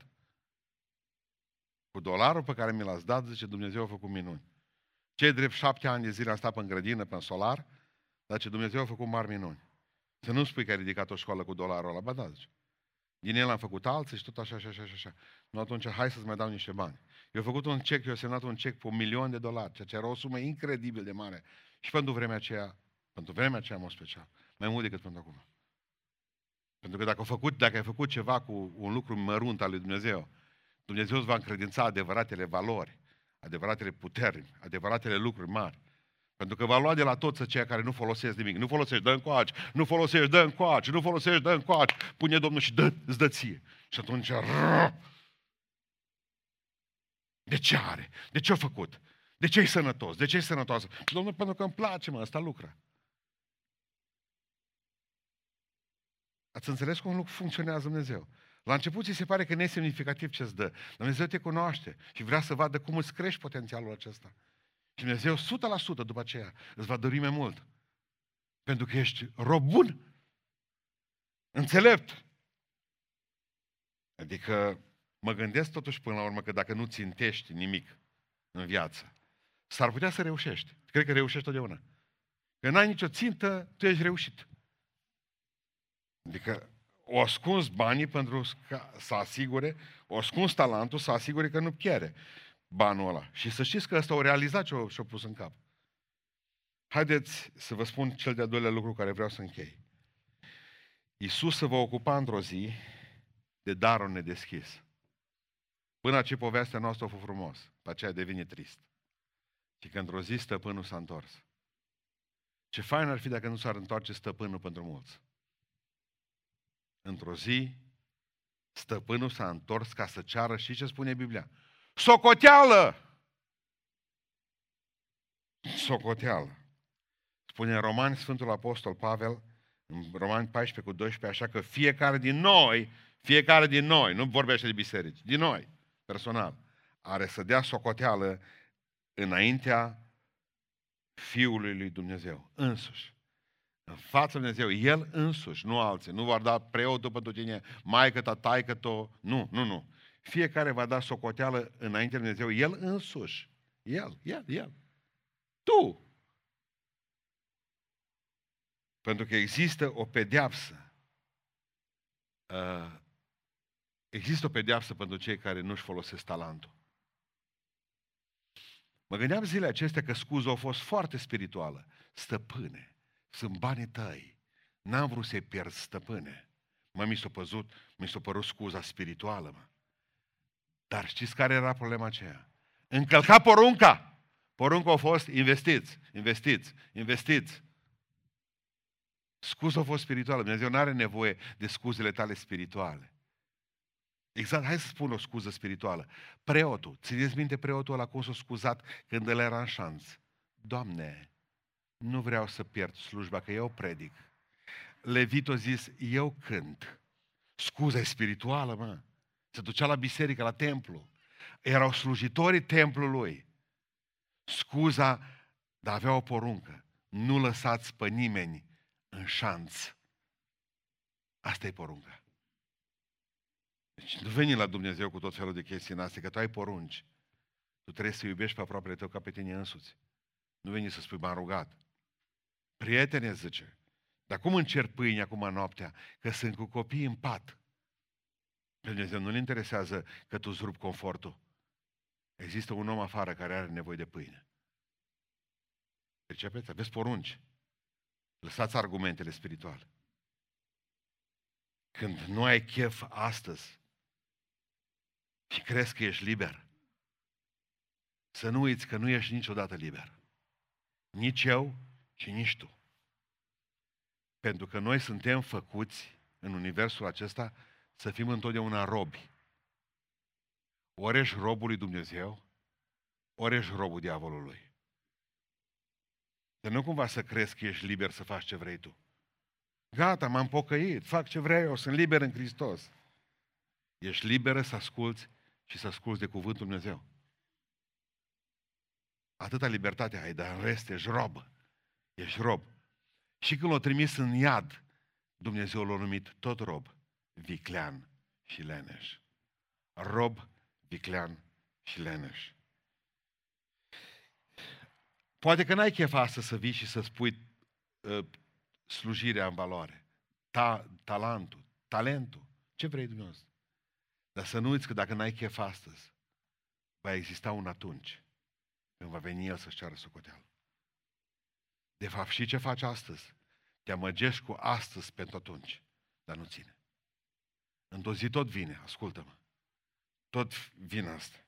Cu dolarul pe care mi l-ați dat, zice, Dumnezeu a făcut minuni. Cei drept șapte ani de zile am stat pe în grădină, pe în solar, dar ce Dumnezeu a făcut mari minuni. Să nu spui că ai ridicat o școală cu dolarul ăla, ba da, zice. Din el am făcut alții și tot așa, așa, așa, așa. Nu, atunci hai să-ți mai dau niște bani. Eu am făcut un cec, eu am semnat un cec pe un milion de dolari, ceea ce era o sumă incredibil de mare. Și pentru vremea aceea, pentru vremea aceea, mă special, mai mult decât pentru acum. Pentru că dacă, ai făcut, dacă ai făcut ceva cu un lucru mărunt al lui Dumnezeu, Dumnezeu îți va încredința adevăratele valori, adevăratele puteri, adevăratele lucruri mari. Pentru că va lua de la toți aceia care nu folosesc nimic. Nu folosești, dă încoace. Nu folosești, dă încoace. Nu folosești, dă încoace. Pune Domnul și dă, îți dă ție. Și atunci... De ce are? De ce a făcut? De ce e sănătos? De ce e sănătos? Și Domnul, pentru că îmi place, mă, ăsta lucră. Ați înțeles cum funcționează Dumnezeu? La început ți se pare că nu e semnificativ ce-ți dă. Dumnezeu te cunoaște și vrea să vadă cum îți crești potențialul acesta. Și Dumnezeu 100% după aceea îți va dori mai mult. Pentru că ești rob bun. Înțelept. Adică mă gândesc totuși până la urmă că dacă nu țintești nimic în viață, s-ar putea să reușești. Cred că reușești totdeauna. Că n-ai nicio țintă, tu ești reușit. Adică o ascuns banii pentru să asigure, o ascuns talentul să asigure că nu pierde banul ăla. Și să știți că ăsta o realizat ce și-o pus în cap. Haideți să vă spun cel de-al doilea lucru care vreau să închei. Iisus se va ocupa într-o zi de darul nedeschis. Până ce povestea noastră a fost frumos, pe aceea devine trist. Și că într-o zi stăpânul s-a întors. Ce fain ar fi dacă nu s-ar întoarce stăpânul pentru mulți. Într-o zi, stăpânul s-a întors ca să ceară și ce spune Biblia? Socoteală! Socoteală. Spune în Romani Sfântul Apostol Pavel, în Romani 14 cu 12, așa că fiecare din noi, fiecare din noi, nu vorbește de biserici, din noi, personal, are să dea socoteală înaintea Fiului lui Dumnezeu, însuși. În fața lui Dumnezeu, El însuși, nu alții. Nu vor da preotul pentru tine, maică ta, taică to Nu, nu, nu. Fiecare va da socoteală înainte de Dumnezeu, El însuși. El, El, El. Tu. Pentru că există o pedeapsă. Uh, există o pedeapsă pentru cei care nu-și folosesc talentul. Mă gândeam zilele acestea că scuza a fost foarte spirituală. Stăpâne, sunt banii tăi. N-am vrut să-i pierd stăpâne. Mă, mi s-a păzut, mi s-a părut scuza spirituală, mă. Dar știți care era problema aceea? Încălca porunca. Porunca a fost investiți, investiți, investiți. Scuza a fost spirituală. Dumnezeu nu are nevoie de scuzele tale spirituale. Exact, hai să spun o scuză spirituală. Preotul, țineți minte preotul ăla cum s-a scuzat când el era în șanț. Doamne, nu vreau să pierd slujba, că eu predic. Levit a zis, eu cânt. Scuza e spirituală, mă. Se ducea la biserică, la templu. Erau slujitorii templului. Scuza, dar avea o poruncă. Nu lăsați pe nimeni în șanț. Asta e porunca. Deci nu veni la Dumnezeu cu tot felul de chestii în astea, că tu ai porunci. Tu trebuie să iubești pe aproapele tău ca pe tine însuți. Nu veni să spui, m-am rugat. Prietene, zice, dar cum încerc pâine acum noaptea? Că sunt cu copii în pat. Pe Dumnezeu nu-L interesează că tu îți rup confortul. Există un om afară care are nevoie de pâine. Percepeți? Aveți porunci. Lăsați argumentele spirituale. Când nu ai chef astăzi și crezi că ești liber, să nu uiți că nu ești niciodată liber. Nici eu și nici tu. Pentru că noi suntem făcuți în universul acesta să fim întotdeauna robi. Ori ești robul lui Dumnezeu, ori ești robul diavolului. Să nu cumva să crezi că ești liber să faci ce vrei tu. Gata, m-am pocăit, fac ce vreau eu, sunt liber în Hristos. Ești liberă să asculți și să asculți de Cuvântul Dumnezeu. Atâta libertate ai, dar în rest ești rob. Ești rob. Și când l-a trimis în iad, Dumnezeu l-a numit tot rob, viclean și leneș. Rob, viclean și leneș. Poate că n-ai chef astăzi să vii și să spui uh, slujirea în valoare, ta, talentul, talentul, ce vrei dumneavoastră. Dar să nu uiți că dacă n-ai chef astăzi, va exista un atunci când va veni El să-și ceară socoteală. De fapt, și ce faci astăzi? Te amăgești cu astăzi pentru atunci, dar nu ține. Într-o zi tot vine, ascultă-mă. Tot vine asta.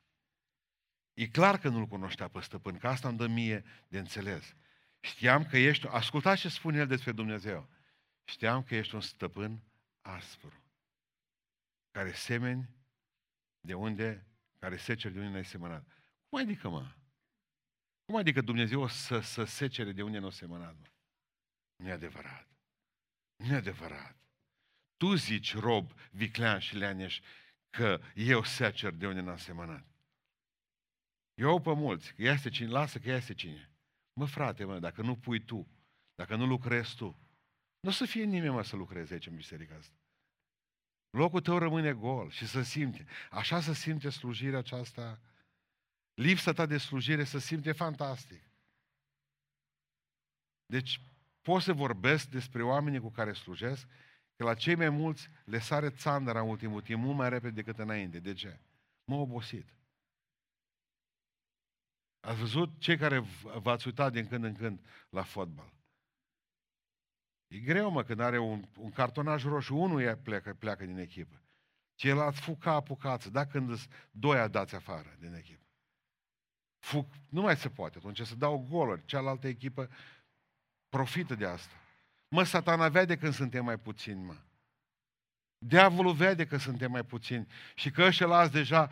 E clar că nu-L cunoștea pe stăpân, că asta îmi dă mie de înțeles. Știam că ești, ascultați ce spune el despre Dumnezeu. Știam că ești un stăpân aspru, care semeni de unde, care seceri de unde n-ai semănat. Cum adică, mă? Cum adică Dumnezeu o să, să secere de unde nu a semănat, mă? Nu e adevărat. Nu e adevărat. Tu zici, rob, viclean și leaneș, că eu secer de unde n-am semănat. Eu pe mulți, că este cine, lasă că este cine. Mă, frate, mă, dacă nu pui tu, dacă nu lucrezi tu, nu o să fie nimeni mă să lucreze aici în biserica asta. Locul tău rămâne gol și să simte. Așa să simte slujirea aceasta, lipsa ta de slujire să simte fantastic. Deci, pot să vorbesc despre oamenii cu care slujesc, că la cei mai mulți le sare țandăra în ultimul timp mult mai repede decât înainte. De ce? M-a obosit. Ați văzut cei care v-ați uitat din când în când la fotbal. E greu, mă, când are un, un cartonaj roșu, unul pleacă, pleacă din echipă. Ceilalți fug ca apucață, da când doi dați afară din echipă. Fug, nu mai se poate atunci să dau goluri. Cealaltă echipă profită de asta. Mă, satana vede când suntem mai puțini, mă. Diavolul vede că suntem mai puțini și că ăștia deja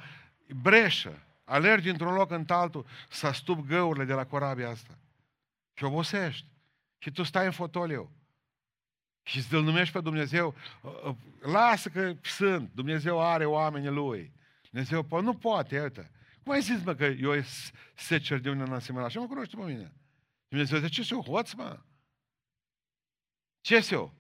breșă. Alergi într-un loc în altul să astup găurile de la corabia asta. Și obosești. Și tu stai în fotoliu. Și îți numești pe Dumnezeu, uh, uh, lasă că sunt, Dumnezeu are oamenii Lui. Dumnezeu, po- nu poate, uite. Cum ai zis, mă, că eu secer de unde n-am semănat? Așa mă cunoște pe mine. Dumnezeu zice, ce sunt hoț, mă? Ce sunt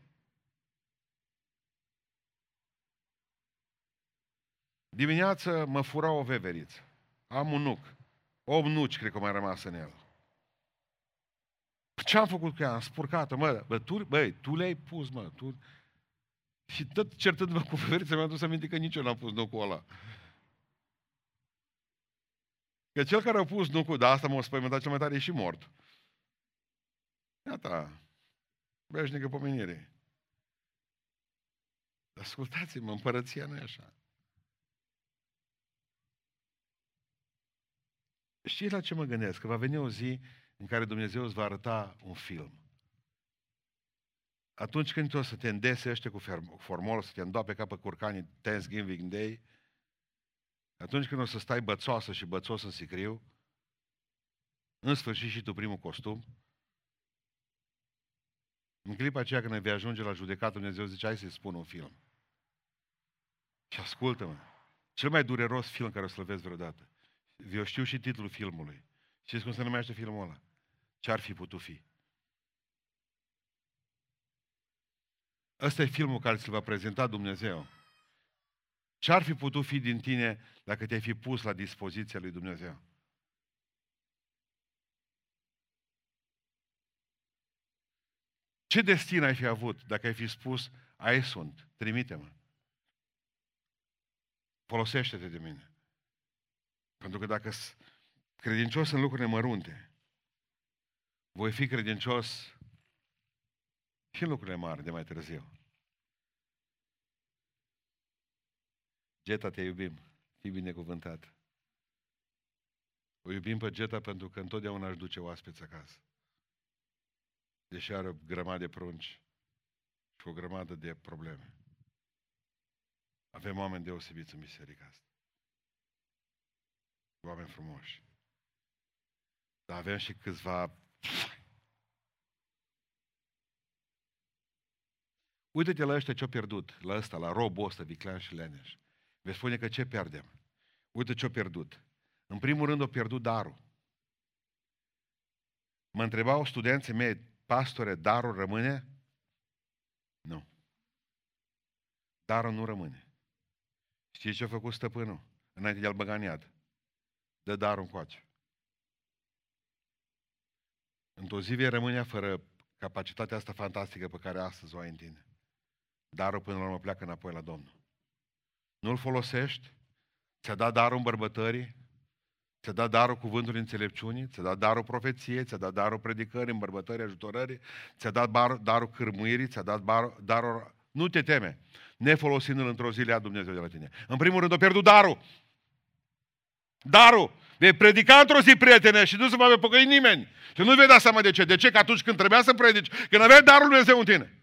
Dimineață mă fura o veveriță. Am un nuc. O nuci, cred că mai rămas în el. Ce am făcut cu ea? Am spurcat-o, mă, bă, tu, băi, tu le-ai pus, mă, tu... Și tot certându-mă cu feveriță, mi-am dus aminte că nici eu n-am pus nucul ăla. Că cel care a pus nucul, da, asta m-a spăimântat cel mai tare, e și mort. Iată, veșnică pomenire. Ascultați-mă, împărăția nu e așa. Știți la ce mă gândesc? Că va veni o zi în care Dumnezeu îți va arăta un film. Atunci când tu o să te îndese ăștia cu formol, să te îndoape ca pe curcanii Thanksgiving Day, atunci când o să stai bățoasă și bățos în sicriu, în sfârșit și tu primul costum, în clipa aceea când vei ajunge la judecată, Dumnezeu zice, hai să-i spun un film. Și ascultă-mă, cel mai dureros film care o să-l vezi vreodată. Eu știu și titlul filmului. Știți cum se numește filmul ăla? Ce-ar fi putut fi? Ăsta e filmul care ți-l va prezenta Dumnezeu. Ce-ar fi putut fi din tine dacă te-ai fi pus la dispoziția lui Dumnezeu? Ce destin ai fi avut dacă ai fi spus, ai sunt, trimite-mă. Folosește-te de mine. Pentru că dacă credincios în lucrurile mărunte, voi fi credincios și în lucrurile mari de mai târziu. Geta, te iubim. Fii binecuvântat. O iubim pe Geta pentru că întotdeauna își duce oaspeți acasă. Deși are o grămadă de prunci și o grămadă de probleme. Avem oameni deosebiți în biserica asta. Oameni frumoși. Dar avem și câțiva... Uite-te la ăștia ce-au pierdut, la ăsta, la robul ăsta, viclean și leneș. Vei spune că ce pierdem? Uite ce-au pierdut. În primul rând, au pierdut darul. Mă întrebau studenții mei, pastore, darul rămâne? Nu. Darul nu rămâne. Știți ce a făcut stăpânul? Înainte de a-l băga în iad. Dă darul încoace. Într-o zi vei rămâne fără capacitatea asta fantastică pe care astăzi o ai în tine. Darul până la urmă pleacă înapoi la Domnul. Nu-l folosești? Ți-a dat darul îmbărbătării? Ți-a dat darul cuvântului înțelepciunii? Ți-a dat darul profeției? Ți-a dat darul predicării, îmbărbătării, ajutorării? Ți-a dat darul, darul cârmuirii? Ți-a dat darul, darul... Nu te teme. Nefolosindu-l într-o zi, le ia Dumnezeu de la tine. În primul rând, o pierdut darul. Darul. Vei predica într-o zi, prietene, și nu se va pocăi nimeni. Și nu vei da seama de ce. De ce? Că atunci când trebuia să predici, când aveai darul Lui Dumnezeu în tine,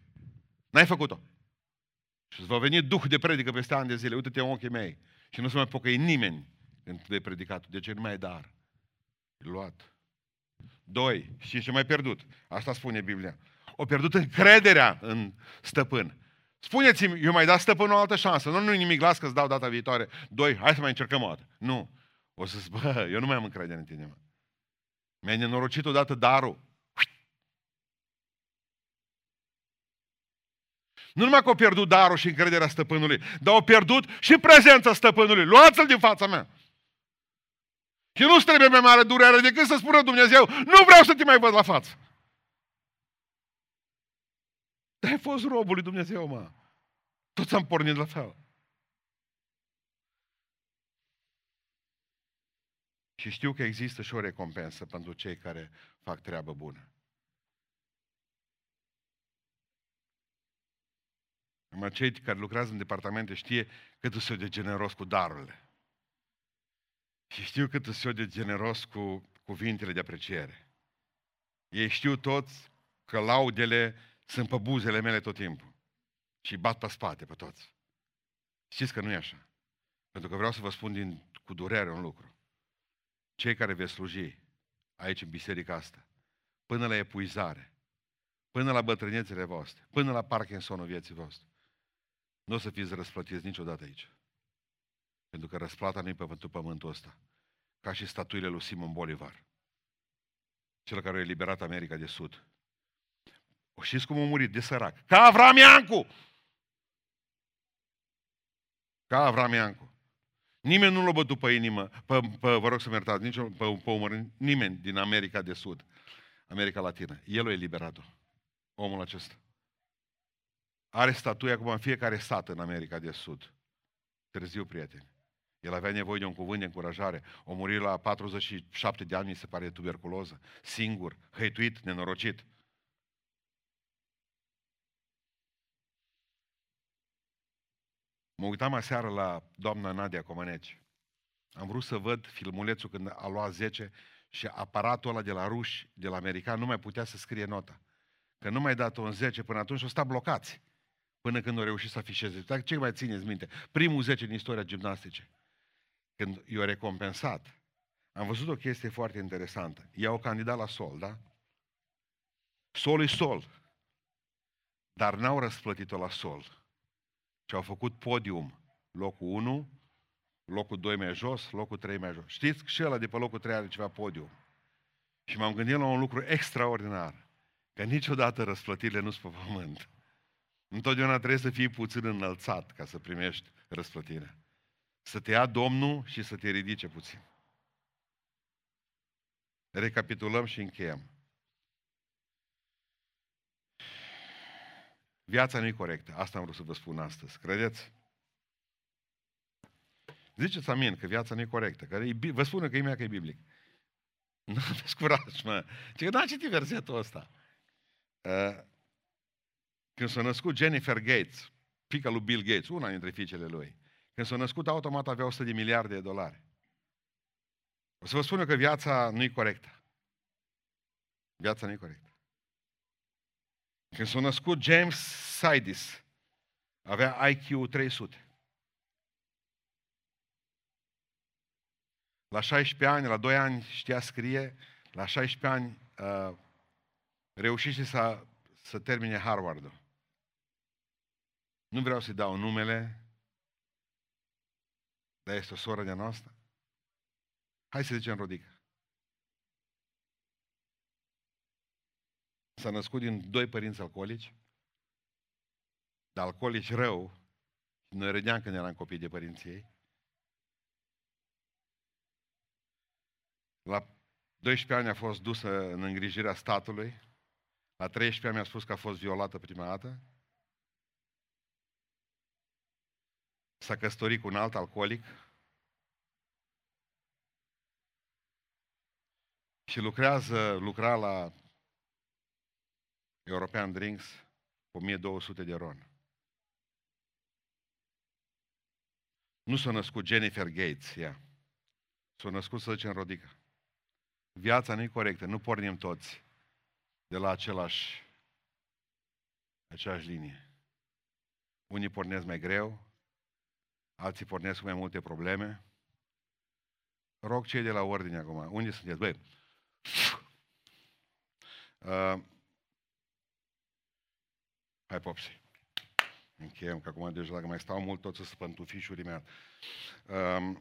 n-ai făcut-o. Și îți va veni duh de predică peste ani de zile. Uite-te în ochii mei. Și nu se mai pocăi nimeni când vei predicat. De ce nu mai ai dar? E luat. Doi. Și ce mai pierdut? Asta spune Biblia. O pierdut încrederea în stăpân. Spuneți-mi, eu mai dat stăpânul o altă șansă. Nu, nu nimic, las că-ți dau data viitoare. Doi, hai să mai încercăm o dată. Nu. O să spun, bă, eu nu mai am încredere în tine, mă. Mi-ai nenorocit odată darul. Nu numai că au pierdut darul și încrederea stăpânului, dar au pierdut și prezența stăpânului. Luați-l din fața mea. Și nu trebuie mai mare durere decât să spună Dumnezeu, nu vreau să te mai văd la față. Dar ai fost robul lui Dumnezeu, mă. Toți am pornit la fel. Și știu că există și o recompensă pentru cei care fac treabă bună. Numai cei care lucrează în departamente știe cât sunt de generos cu darurile. Și știu cât sunt de generos cu cuvintele de apreciere. Ei știu toți că laudele sunt pe buzele mele tot timpul. Și bat pe spate pe toți. Știți că nu e așa. Pentru că vreau să vă spun din, cu durere un lucru. Cei care veți sluji aici în biserica asta, până la epuizare, până la bătrânețele voastre, până la Parkinsonul vieții voastre, nu o să fiți răsplătiți niciodată aici. Pentru că răsplata nu e pe pentru pământul ăsta. Ca și statuile lui Simon Bolivar. Cel care a eliberat America de Sud. O știți cum a murit? De sărac. Ca Avram Iancu! Ca Avram Iancu. Nimeni nu l-a bătut pe inimă, pe, pe, vă rog să mă iertați, nici pe, pe umăr, nimeni din America de Sud, America Latină. El a eliberat-o, omul acesta. Are statuie acum în fiecare sat în America de Sud. Târziu, prieteni. El avea nevoie de un cuvânt de încurajare. O muri la 47 de ani, mi se pare, de tuberculoză. Singur, hăituit, nenorocit. Mă uitam aseară la doamna Nadia Comăneci. Am vrut să văd filmulețul când a luat 10 și aparatul ăla de la ruși, de la american, nu mai putea să scrie nota. Că nu mai dat-o în 10 până atunci, o sta blocați. Până când au reușit să afișeze. Dar ce mai țineți minte? Primul 10 din istoria gimnastice. Când i-au recompensat. Am văzut o chestie foarte interesantă. I-au candidat la sol, da? Sol e sol. Dar n-au răsplătit-o la sol. Și au făcut podium. Locul 1, locul 2 mai jos, locul 3 mai jos. Știți că și ăla de pe locul 3 are ceva podium. Și m-am gândit la un lucru extraordinar. Că niciodată răsplătirile nu sunt pe pământ. Întotdeauna trebuie să fii puțin înălțat ca să primești răsplătirea. Să te ia Domnul și să te ridice puțin. Recapitulăm și încheiem. Viața nu e corectă. Asta am vrut să vă spun astăzi. Credeți? Ziceți amin că viața nu e corectă. Că e, vă spun că e mea că e biblic. Nu aveți curaj, mă. Ce că n-a citit versetul ăsta. Uh, când s-a născut Jennifer Gates, fica lui Bill Gates, una dintre fiicele lui, când s-a născut, automat avea 100 de miliarde de dolari. O să vă spun eu că viața nu e corectă. Viața nu e corectă. Când s-a născut James Sidis, avea IQ 300. La 16 ani, la 2 ani știa scrie, la 16 ani uh, reușise să, să termine Harvard-ul. Nu vreau să-i dau numele, dar este o soră de noastră. Hai să zicem Rodica. S-a născut din doi părinți alcoolici, dar alcoolici rău, noi râdeam când eram copii de părinții ei. La 12 ani a fost dusă în îngrijirea statului, la 13 ani mi-a spus că a fost violată prima dată, s-a căsătorit cu un alt alcoolic și lucrează, lucra la European Drinks cu 1200 de ron. Nu s-a născut Jennifer Gates, ea. S-a născut, să zicem, Rodica. Viața nu e corectă, nu pornim toți de la același, aceeași linie. Unii pornesc mai greu, alții pornesc cu mai multe probleme. Rog cei de la ordine acum. Unde sunteți? Băi, uh, hai popsi. Încheiem, că acum deja dacă mai stau mult, toți să pântufișurii mea. Uh,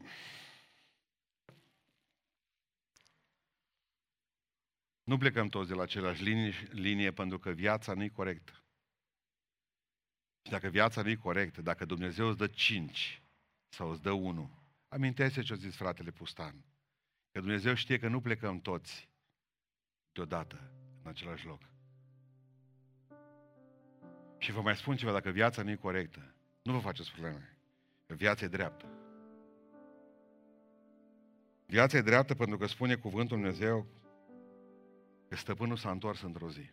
Nu plecăm toți de la același linie, linie pentru că viața nu e corectă. Și dacă viața nu e corectă, dacă Dumnezeu îți dă cinci sau îți dă unul, amintește ce a zis fratele Pustan. Că Dumnezeu știe că nu plecăm toți deodată în același loc. Și vă mai spun ceva, dacă viața nu e corectă, nu vă faceți probleme. Că viața e dreaptă. Viața e dreaptă pentru că spune cuvântul Dumnezeu că stăpânul s-a întors într-o zi.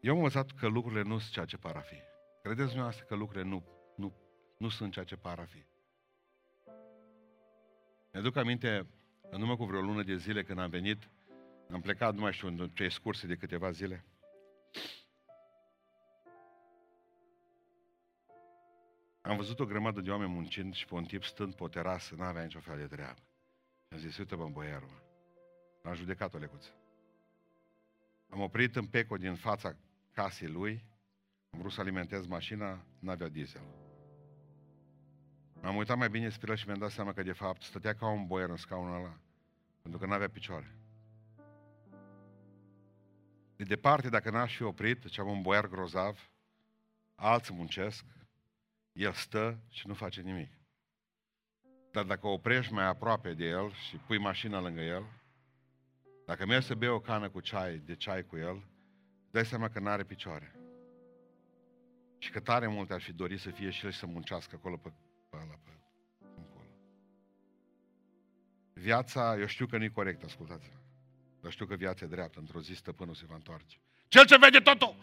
Eu am învățat că lucrurile nu sunt ceea ce par a fi. Credeți dumneavoastră că lucrurile nu, nu, nu sunt ceea ce par a fi. Mi-aduc aminte, în urmă cu vreo lună de zile, când am venit, am plecat, nu mai știu, în ce excursie de câteva zile. Am văzut o grămadă de oameni muncind și pe un tip stând pe o terasă, n-avea nicio fel de treabă. Am zis, uite bă, boiarul, l-am judecat-o lecuță. Am oprit în peco din fața casei lui, am vrut să alimentez mașina, n-avea diesel. M-am uitat mai bine spre el și mi-am dat seama că de fapt stătea ca un boier în scaunul ăla, pentru că n-avea picioare. De departe, dacă n-aș fi oprit, ce am un boiar grozav, alții muncesc, el stă și nu face nimic. Dar dacă oprești mai aproape de el și pui mașina lângă el, dacă mergi să bei o cană cu ceai, de ceai cu el, dai seama că nu are picioare. Și că tare multe ar fi dorit să fie și el și să muncească acolo pe, pe ăla, pe, acolo. Viața, eu știu că nu e corect, ascultați-mă. Dar știu că viața e dreaptă, într-o zi stăpânul se va întoarce. Cel ce vede totul!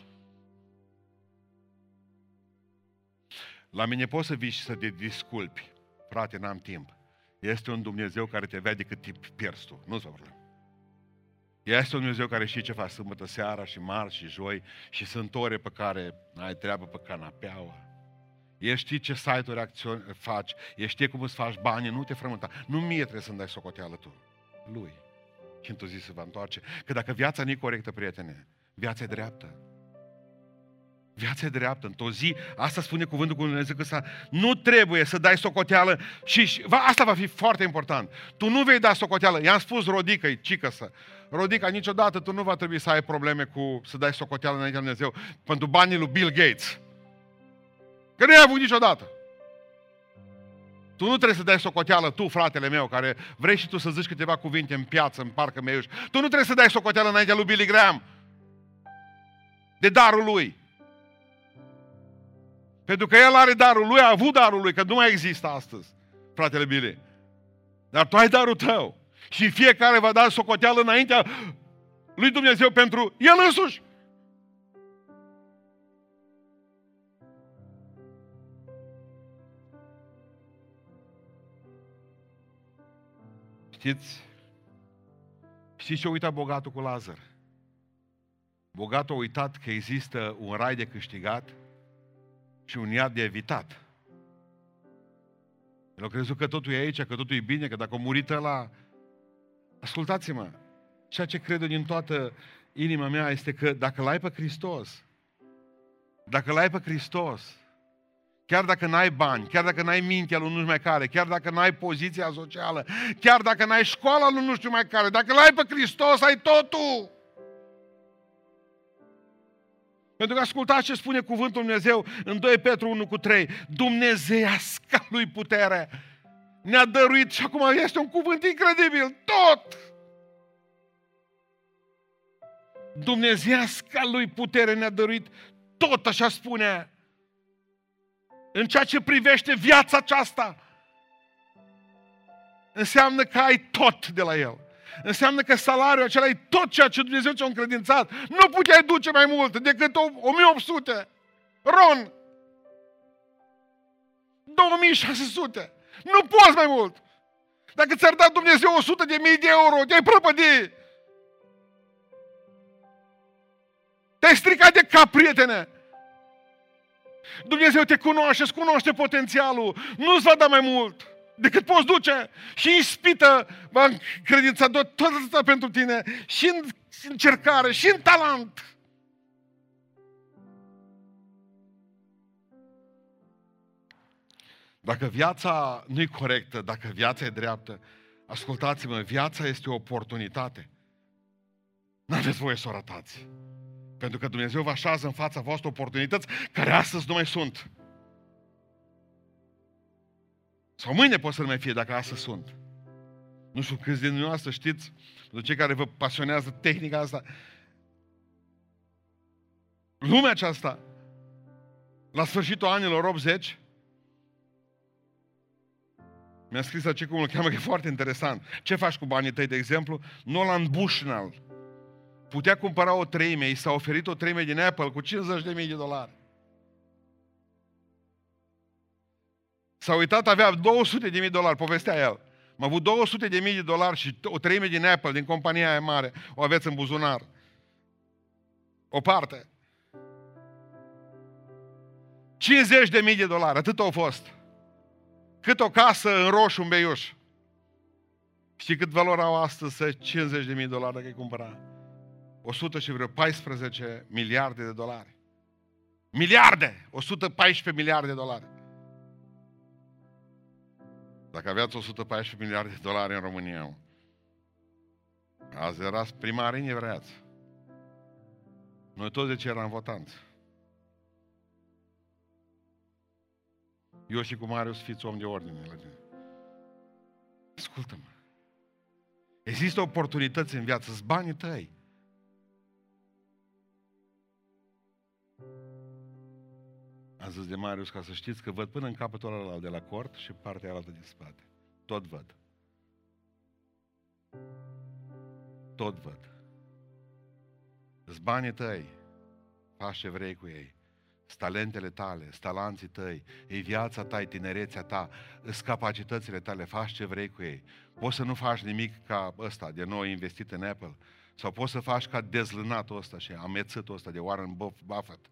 La mine poți să vii și să te disculpi. Frate, n-am timp. Este un Dumnezeu care te vede cât timp pierzi tu. Nu-ți problemă. Este un Dumnezeu care știe ce faci sâmbătă seara și marți și joi și sunt ore pe care ai treabă pe canapeaua. El știe ce site-uri acțiuni faci, el știe cum îți faci bani, nu te frământa. Nu mie trebuie să-mi dai socoteală tu. Lui. Și într-o zi se va întoarce. Că dacă viața nu e corectă, prietene, viața e dreaptă. Viața e dreaptă. Într-o zi, asta spune cuvântul cu Dumnezeu că nu trebuie să dai socoteală și, și va, asta va fi foarte important. Tu nu vei da socoteală. I-am spus Rodică, cică să. Rodica, niciodată tu nu va trebui să ai probleme cu să dai socoteală înaintea Dumnezeu pentru banii lui Bill Gates. Că nu ai avut niciodată. Tu nu trebuie să dai socoteală, tu, fratele meu, care vrei și tu să zici câteva cuvinte în piață, în parcă meiuși. Tu nu trebuie să dai socoteală înaintea lui Billy Graham. De darul lui. Pentru că el are darul lui, a avut darul lui, că nu mai există astăzi, fratele Billy. Dar tu ai darul tău. Și fiecare va da socoteală înaintea lui Dumnezeu pentru el însuși. Știți? Știți ce a uitat bogatul cu Lazar? Bogatul a uitat că există un rai de câștigat și un iad de evitat. El a crezut că totul e aici, că totul e bine, că dacă a murit ăla... Ascultați-mă, ceea ce cred din toată inima mea este că dacă l-ai pe Hristos, dacă l-ai pe Hristos, chiar dacă n-ai bani, chiar dacă n-ai mintea lui nu știu mai care, chiar dacă n-ai poziția socială, chiar dacă n-ai școala lui nu știu mai care, dacă l-ai pe Hristos, ai totul! Pentru că ascultați ce spune cuvântul Dumnezeu în 2 Petru 1 cu 3. Dumnezeiasca lui putere ne-a dăruit și acum este un cuvânt incredibil. Tot! Dumnezeiasca lui putere ne-a dăruit tot, așa spune, în ceea ce privește viața aceasta. Înseamnă că ai tot de la El înseamnă că salariul acela e tot ceea ce Dumnezeu ți-a încredințat. Nu puteai duce mai mult decât 1800. Ron! 2600. Nu poți mai mult. Dacă ți-ar da Dumnezeu 100 de mii de euro, te-ai prăpădi. Te-ai stricat de cap, prietene. Dumnezeu te cunoaște, îți cunoaște potențialul. Nu-ți va da mai mult decât poți duce și ispită va credința tot atâta pentru tine și în încercare și în talent. Dacă viața nu e corectă, dacă viața e dreaptă, ascultați-mă, viața este o oportunitate. Nu aveți voie să o ratați. Pentru că Dumnezeu vă așează în fața voastră oportunități care astăzi nu mai sunt. Sau mâine pot să nu mai fie dacă astăzi sunt. Nu știu câți din dumneavoastră știți, de cei care vă pasionează tehnica asta, lumea aceasta, la sfârșitul anilor 80, mi-a scris acest cum îl cheamă, că e foarte interesant. Ce faci cu banii tăi, de exemplu? Nolan Bushnell putea cumpăra o treime, i s-a oferit o treime din Apple cu 50.000 de dolari. S-a uitat, avea 200 de mii de dolari, povestea el. Am avut 200 de mii de dolari și o treime din Apple, din compania aia mare, o aveți în buzunar. O parte. 50 de mii de dolari, atât au fost. Cât o casă în roșu, în beiuș. Știi cât valorau astăzi 50 de mii de dolari dacă îi cumpăra? 100 și vreo 14 miliarde de dolari. Miliarde! 114 miliarde de dolari. Dacă aveați 114 miliarde de dolari în România, azi erați primari nevreați. Noi toți de ce eram votanți. Eu și cu Marius fiți om de ordine la tine. Ascultă-mă. Există oportunități în viață, sunt banii tăi. A zis de Marius, ca să știți că văd până în capătul ăla de la cort și partea altă din spate. Tot văd. Tot văd. Îți banii tăi, faci ce vrei cu ei. Talentele tale, talanții tăi, e viața ta, e tinerețea ta, îs capacitățile tale, faci ce vrei cu ei. Poți să nu faci nimic ca ăsta, de nou investit în Apple, sau poți să faci ca dezlânatul ăsta și amețătul ăsta de Warren Buffett,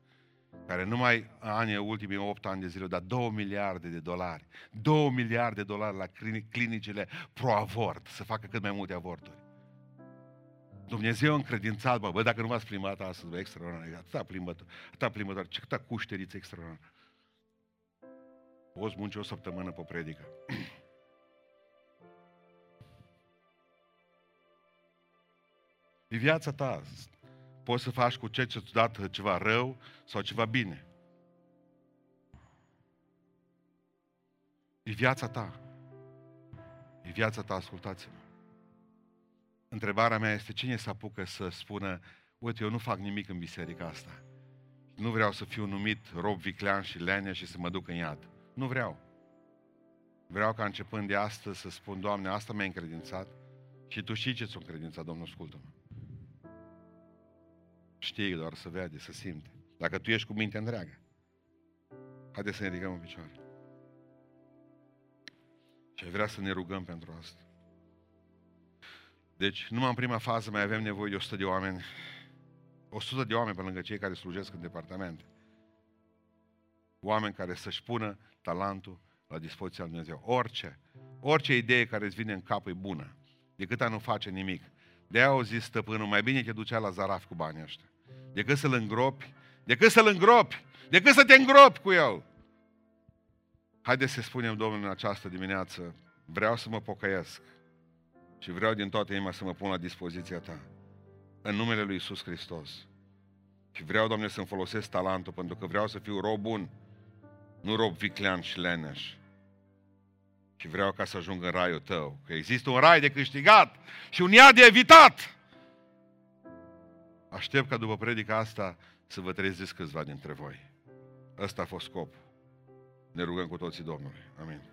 care numai anii ultimii 8 ani de zile dat 2 miliarde de dolari. 2 miliarde de dolari la clinicile pro-avort, să facă cât mai multe avorturi. Dumnezeu încredințat, bă, bă, dacă nu v-ați plimbat astăzi, bă, extraordinar, atâta plimbător, atâta plimbător, ce câta cușteriță extraordinar. Poți munci o săptămână pe predică. E viața ta. Poți să faci cu ce ți-a dat ceva rău sau ceva bine. E viața ta. E viața ta, ascultați-mă. Întrebarea mea este cine se apucă să spună uite, eu nu fac nimic în biserica asta. Nu vreau să fiu numit rob viclean și lenea și să mă duc în iad. Nu vreau. Vreau ca începând de astăzi să spun, Doamne, asta mi-a încredințat și Tu știi ce ți-a încredințat, Domnul, ascultă-mă. Știi doar să vede, să simte. Dacă tu ești cu minte întreagă. Haideți să ne ridicăm în picioare. Și vrea să ne rugăm pentru asta. Deci, numai în prima fază mai avem nevoie de 100 de oameni. 100 de oameni pe lângă cei care slujesc în departament. Oameni care să-și pună talentul la dispoziția lui Dumnezeu. Orice, orice idee care îți vine în cap e bună, decât a nu face nimic. De-aia au zis stăpânul, mai bine te ducea la zaraf cu banii ăștia. Decât să-l îngropi, decât să-l îngropi, decât să te îngropi cu el. Haideți să spunem Domnului în această dimineață, vreau să mă pocăiesc și vreau din toată inima să mă pun la dispoziția ta. În numele Lui Isus Hristos. Și vreau, Doamne, să-mi folosesc talentul, pentru că vreau să fiu rob bun, nu rob viclean și leneș. Și vreau ca să ajung în raiul tău. Că există un rai de câștigat și un iad de evitat. Aștept ca după predica asta să vă treziți câțiva dintre voi. Ăsta a fost scop. Ne rugăm cu toții Domnului. Amin.